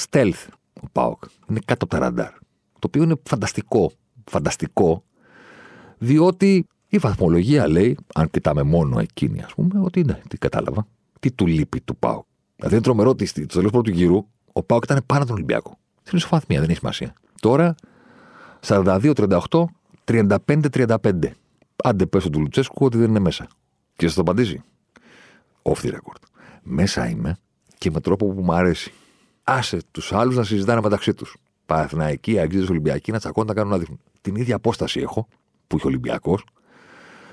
stealth ο Πάοκ. Είναι κάτω από τα ραντάρ. Το οποίο είναι φανταστικό. Φανταστικό, διότι η βαθμολογία λέει, αν κοιτάμε μόνο εκείνη, ας πούμε, ότι ναι, τι κατάλαβα. Τι του λείπει του Πάοκ. Δηλαδή είναι τρομερό ότι στο τέλος πρώτου γύρου ο Πάοκ ήταν πάνω τον Ολυμπιακό. Στην ισοφαθμία, δεν έχει σημασία. Τώρα 42-38, 35-35. Άντε πέσω του Λουτσέσκου ότι δεν είναι μέσα. Και σας το απαντήσει. Off the record. Μέσα είμαι και με τρόπο που μου αρέσει. Άσε τους άλλους να συζητάνε μεταξύ τους. Παναθηναϊκοί, Αγγλίδες Ολυμπιακοί να τσακώνουν να κάνουν να δείχνουν. Την ίδια απόσταση έχω που είχε ο Ολυμπιακός.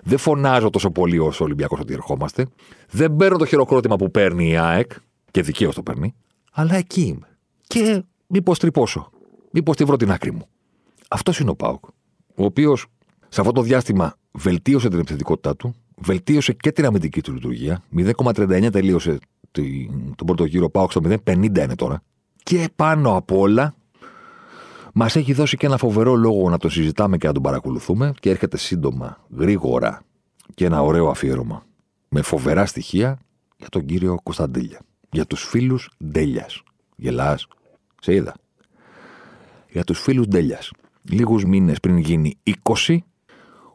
Δεν φωνάζω τόσο πολύ όσο ο Ολυμπιακός ότι ερχόμαστε. Δεν παίρνω το χειροκρότημα που παίρνει η ΑΕΚ και δικαίως το παίρνει. Αλλά εκεί είμαι. Και μήπως τρυπώσω. Μήπως τη βρω την άκρη μου. Αυτός είναι ο Πάοκ. Ο οποίος σε αυτό το διάστημα βελτίωσε την επιθετικότητά του, βελτίωσε και την αμυντική του λειτουργία. 0,39 τελείωσε τον πρώτο γύρο. Πάοκ στο 0,50 είναι τώρα. Και πάνω απ' όλα μας έχει δώσει και ένα φοβερό λόγο να το συζητάμε και να τον παρακολουθούμε. Και έρχεται σύντομα, γρήγορα και ένα ωραίο αφιέρωμα με φοβερά στοιχεία για τον κύριο Κωνσταντέλια. Για τους φίλους Ντέλιας. Γελάς. Σε είδα. Για τους φίλους Ντέλιας. Λίγους μήνες πριν γίνει 20,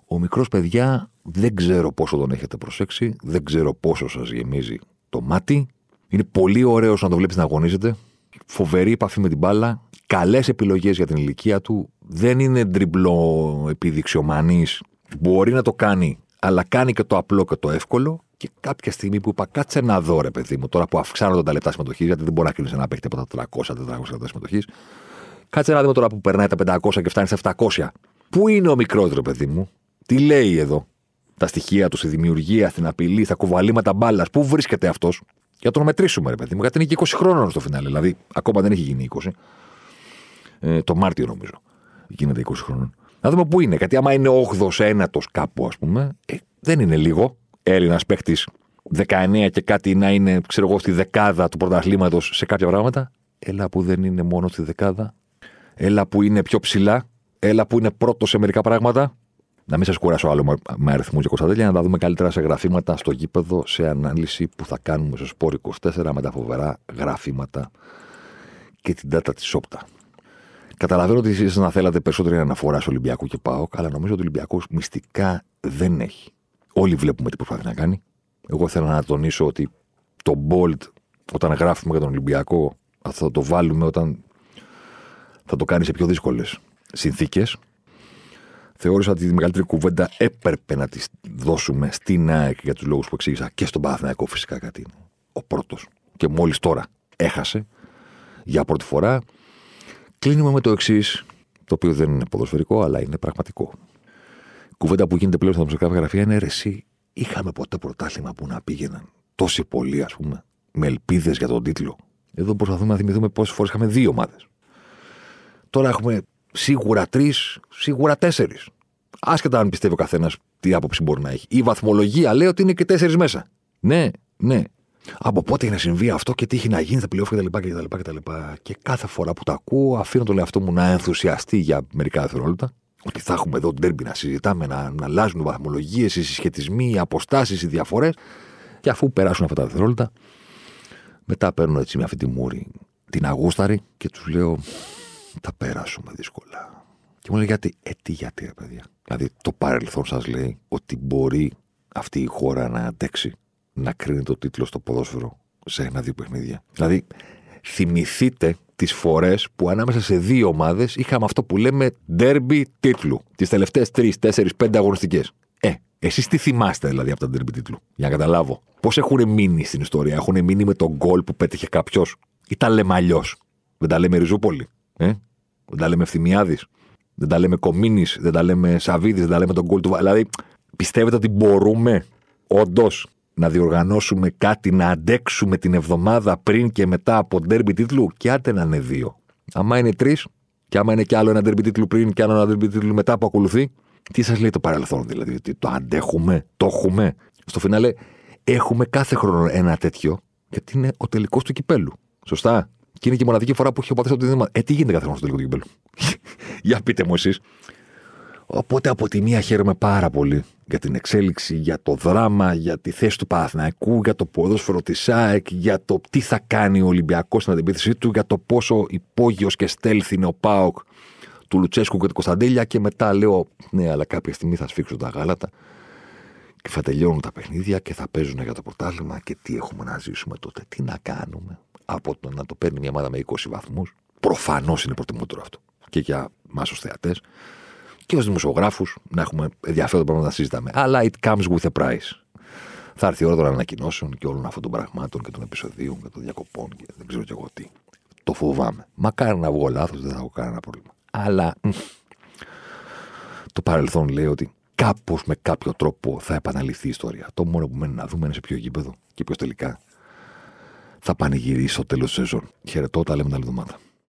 ο μικρός παιδιά δεν ξέρω πόσο τον έχετε προσέξει, δεν ξέρω πόσο σας γεμίζει το μάτι. Είναι πολύ ωραίο να το βλέπεις να αγωνίζεται. Φοβερή επαφή με την μπάλα. Καλές επιλογές για την ηλικία του. Δεν είναι ντριμπλό επιδειξιομανή. Μπορεί να το κάνει, αλλά κάνει και το απλό και το εύκολο. Και κάποια στιγμή που είπα, κάτσε να δω, ρε παιδί μου, τώρα που αυξάνονται τα λεπτά συμμετοχής, γιατί δεν μπορεί να κρίνει ένα παίχτη από τα 300-400 λεπτά συμμετοχής. Κάτσε να δούμε τώρα που περνάει τα 500 και φτάνει στα 700. Πού είναι ο μικρός, παιδί μου, τι λέει εδώ, τα στοιχεία του, στη δημιουργία, στην απειλή, στα κουβαλήματα μπάλας, πού βρίσκεται αυτός; Για να τον μετρήσουμε, ρε παιδί μου, γιατί είναι και 20 χρόνων στο φινάλε. Δηλαδή, ακόμα δεν έχει γίνει 20. Ε, το Μάρτιο νομίζω. Γίνεται 20 χρόνων. Να δούμε πού είναι. Γιατί άμα είναι 8ο, ένατος κάπου, ας πούμε, ε, δεν είναι λίγο. Έλληνας παίχτη 19 και κάτι να είναι, ξέρω εγώ, στη δεκάδα του πρωταθλήματος σε κάποια πράγματα. Έλα που δεν είναι μόνο στη δεκάδα. Έλα που είναι πιο ψηλά. Έλα που είναι πρώτος σε μερικά πράγματα. Να μην σας κουράσω άλλο με αριθμούς και κοστατέλια, να τα δούμε καλύτερα σε γραφήματα στο γήπεδο, σε ανάλυση που θα κάνουμε στο Σπόρ 24 με τα φοβερά γραφήματα και την data της Όπτα. Καταλαβαίνω ότι εσείς να θέλατε περισσότερη αναφορά στο Ολυμπιακό και πάω, αλλά νομίζω ότι ο Ολυμπιακός μυστικά δεν έχει. Όλοι βλέπουμε τι προσπαθεί να κάνει. Εγώ θέλω να τονίσω ότι το Bolt, όταν γράφουμε για τον Ολυμπιακό, θα το βάλουμε όταν θα το κάνεις σε πιο δύσκολες συνθήκες θεώρησα ότι τη μεγαλύτερη κουβέντα έπρεπε να τη δώσουμε στην ΑΕΚ για τους λόγους που εξήγησα και στον Παναθηναϊκό φυσικά κάτι είναι. Ο πρώτος. Και μόλις τώρα έχασε για πρώτη φορά. Κλείνουμε με το εξής, το οποίο δεν είναι ποδοσφαιρικό, αλλά είναι πραγματικό. κουβέντα που γίνεται πλέον στα μουσικά γραφεία είναι ρε, εσύ, είχαμε ποτέ πρωτάθλημα που να πήγαιναν τόσοι πολλοί, ας πούμε, με ελπίδες για τον τίτλο. Εδώ προσπαθούμε να θυμηθούμε πόσες φορές είχαμε δύο ομάδες. Τώρα έχουμε σίγουρα τρεις, σίγουρα τέσσερις. Άσχετα αν πιστεύει ο καθένας τι άποψη μπορεί να έχει. Η βαθμολογία λέει ότι είναι και τέσσερις μέσα. Ναι, ναι. Από πότε έχει να συμβεί αυτό και τι έχει να γίνει στα πλειόφια κτλ. Και, και, και κάθε φορά που το ακούω, αφήνω τον εαυτό μου να ενθουσιαστεί για μερικά δευτερόλεπτα. Ότι θα έχουμε εδώ ντέρμπι να συζητάμε, να, να αλλάζουν οι βαθμολογίες, οι συσχετισμοί, οι αποστάσεις, οι διαφορές. Και αφού περάσουν αυτά τα δευτερόλεπτα, μετά παίρνω έτσι με αυτή τη μούρη την αγούσταρη και τους λέω θα περάσουμε δύσκολα. Και μου λέει γιατί, ε, τι γιατί, ρε παιδιά. Δηλαδή, το παρελθόν σας λέει ότι μπορεί αυτή η χώρα να αντέξει να κρίνει το τίτλο στο ποδόσφαιρο σε ένα-δύο παιχνίδια. Δηλαδή, θυμηθείτε τις φορές που ανάμεσα σε δύο ομάδες είχαμε αυτό που λέμε derby τίτλου. Τις τελευταίες τρεις, τέσσερις, πέντε αγωνιστικές. Ε, εσείς τι θυμάστε δηλαδή από τα derby τίτλου, για να καταλάβω. Πώς έχουν μείνει στην ιστορία, έχουν μείνει με τον γκολ που πέτυχε κάποιος, ή τα λέμε αλλιώς. Δεν τα λέμε Ριζούπολη, ε; δεν τα λέμε Ευθυμιάδης, δεν τα λέμε Κομίνης, δεν τα λέμε Σαββίδης, δεν τα λέμε τον γκολ του. Δηλαδή, πιστεύετε ότι μπορούμε όντως να διοργανώσουμε κάτι, να αντέξουμε την εβδομάδα πριν και μετά από ντέρμπι τίτλου; Και άντε να είναι δύο. Άμα είναι τρεις, και άμα είναι κι άλλο ένα ντέρμπι τίτλου πριν και άλλο ένα ντέρμπι τίτλου μετά που ακολουθεί, τι σας λέει το παρελθόν δηλαδή, ότι το αντέχουμε, το έχουμε; Στο φινάλε έχουμε κάθε χρόνο ένα τέτοιο, γιατί είναι ο τελικός του κυπέλου. Σωστά; Και είναι και η μοναδική φορά που έχει ο από τη Ε, τι γίνεται κάθε χρόνο στο τελικό του κυπέλου. Για πείτε μου εσείς. Οπότε από τη μία χαίρομαι πάρα πολύ για την εξέλιξη, για το δράμα, για τη θέση του Παναθηναϊκού, για το ποδόσφαιρο της ΑΕΚ, για το τι θα κάνει ο Ολυμπιακός στην αντιπίθεσή του, για το πόσο υπόγειος και στέλθει είναι ο Πάοκ του Λουτσέσκου και του Κωνσταντέλια. Και μετά λέω, ναι, αλλά κάποια στιγμή θα σφίξουν τα γάλατα και θα τελειώνουν τα παιχνίδια και θα παίζουν για το πρωτάθλημα και τι έχουμε να ζήσουμε τότε. Τι να κάνουμε; Από το να το παίρνει μια ομάδα με 20 βαθμούς. Προφανώς είναι προτιμότερο αυτό. Και για εμάς ως θεατές και ως δημοσιογράφους να έχουμε ενδιαφέροντα πράγματα να συζητάμε. Αλλά it comes with a price. Θα έρθει η ώρα των ανακοινώσεων και όλων αυτών των πραγμάτων και των επεισοδίων και των διακοπών και δεν ξέρω κι εγώ τι. Το φοβάμαι. Μακάρι να βγω λάθος, δεν θα έχω κανένα πρόβλημα. Αλλά το παρελθόν λέει ότι κάπως με κάποιο τρόπο θα επαναληφθεί η ιστορία. Το μόνο που μένει να δούμε είναι σε ποιο γήπεδο και ποιος τελικά θα πανηγυρίσει στο τέλος της σεζόν. Χαιρετώ, τα λέμε την άλλη εβδομάδα.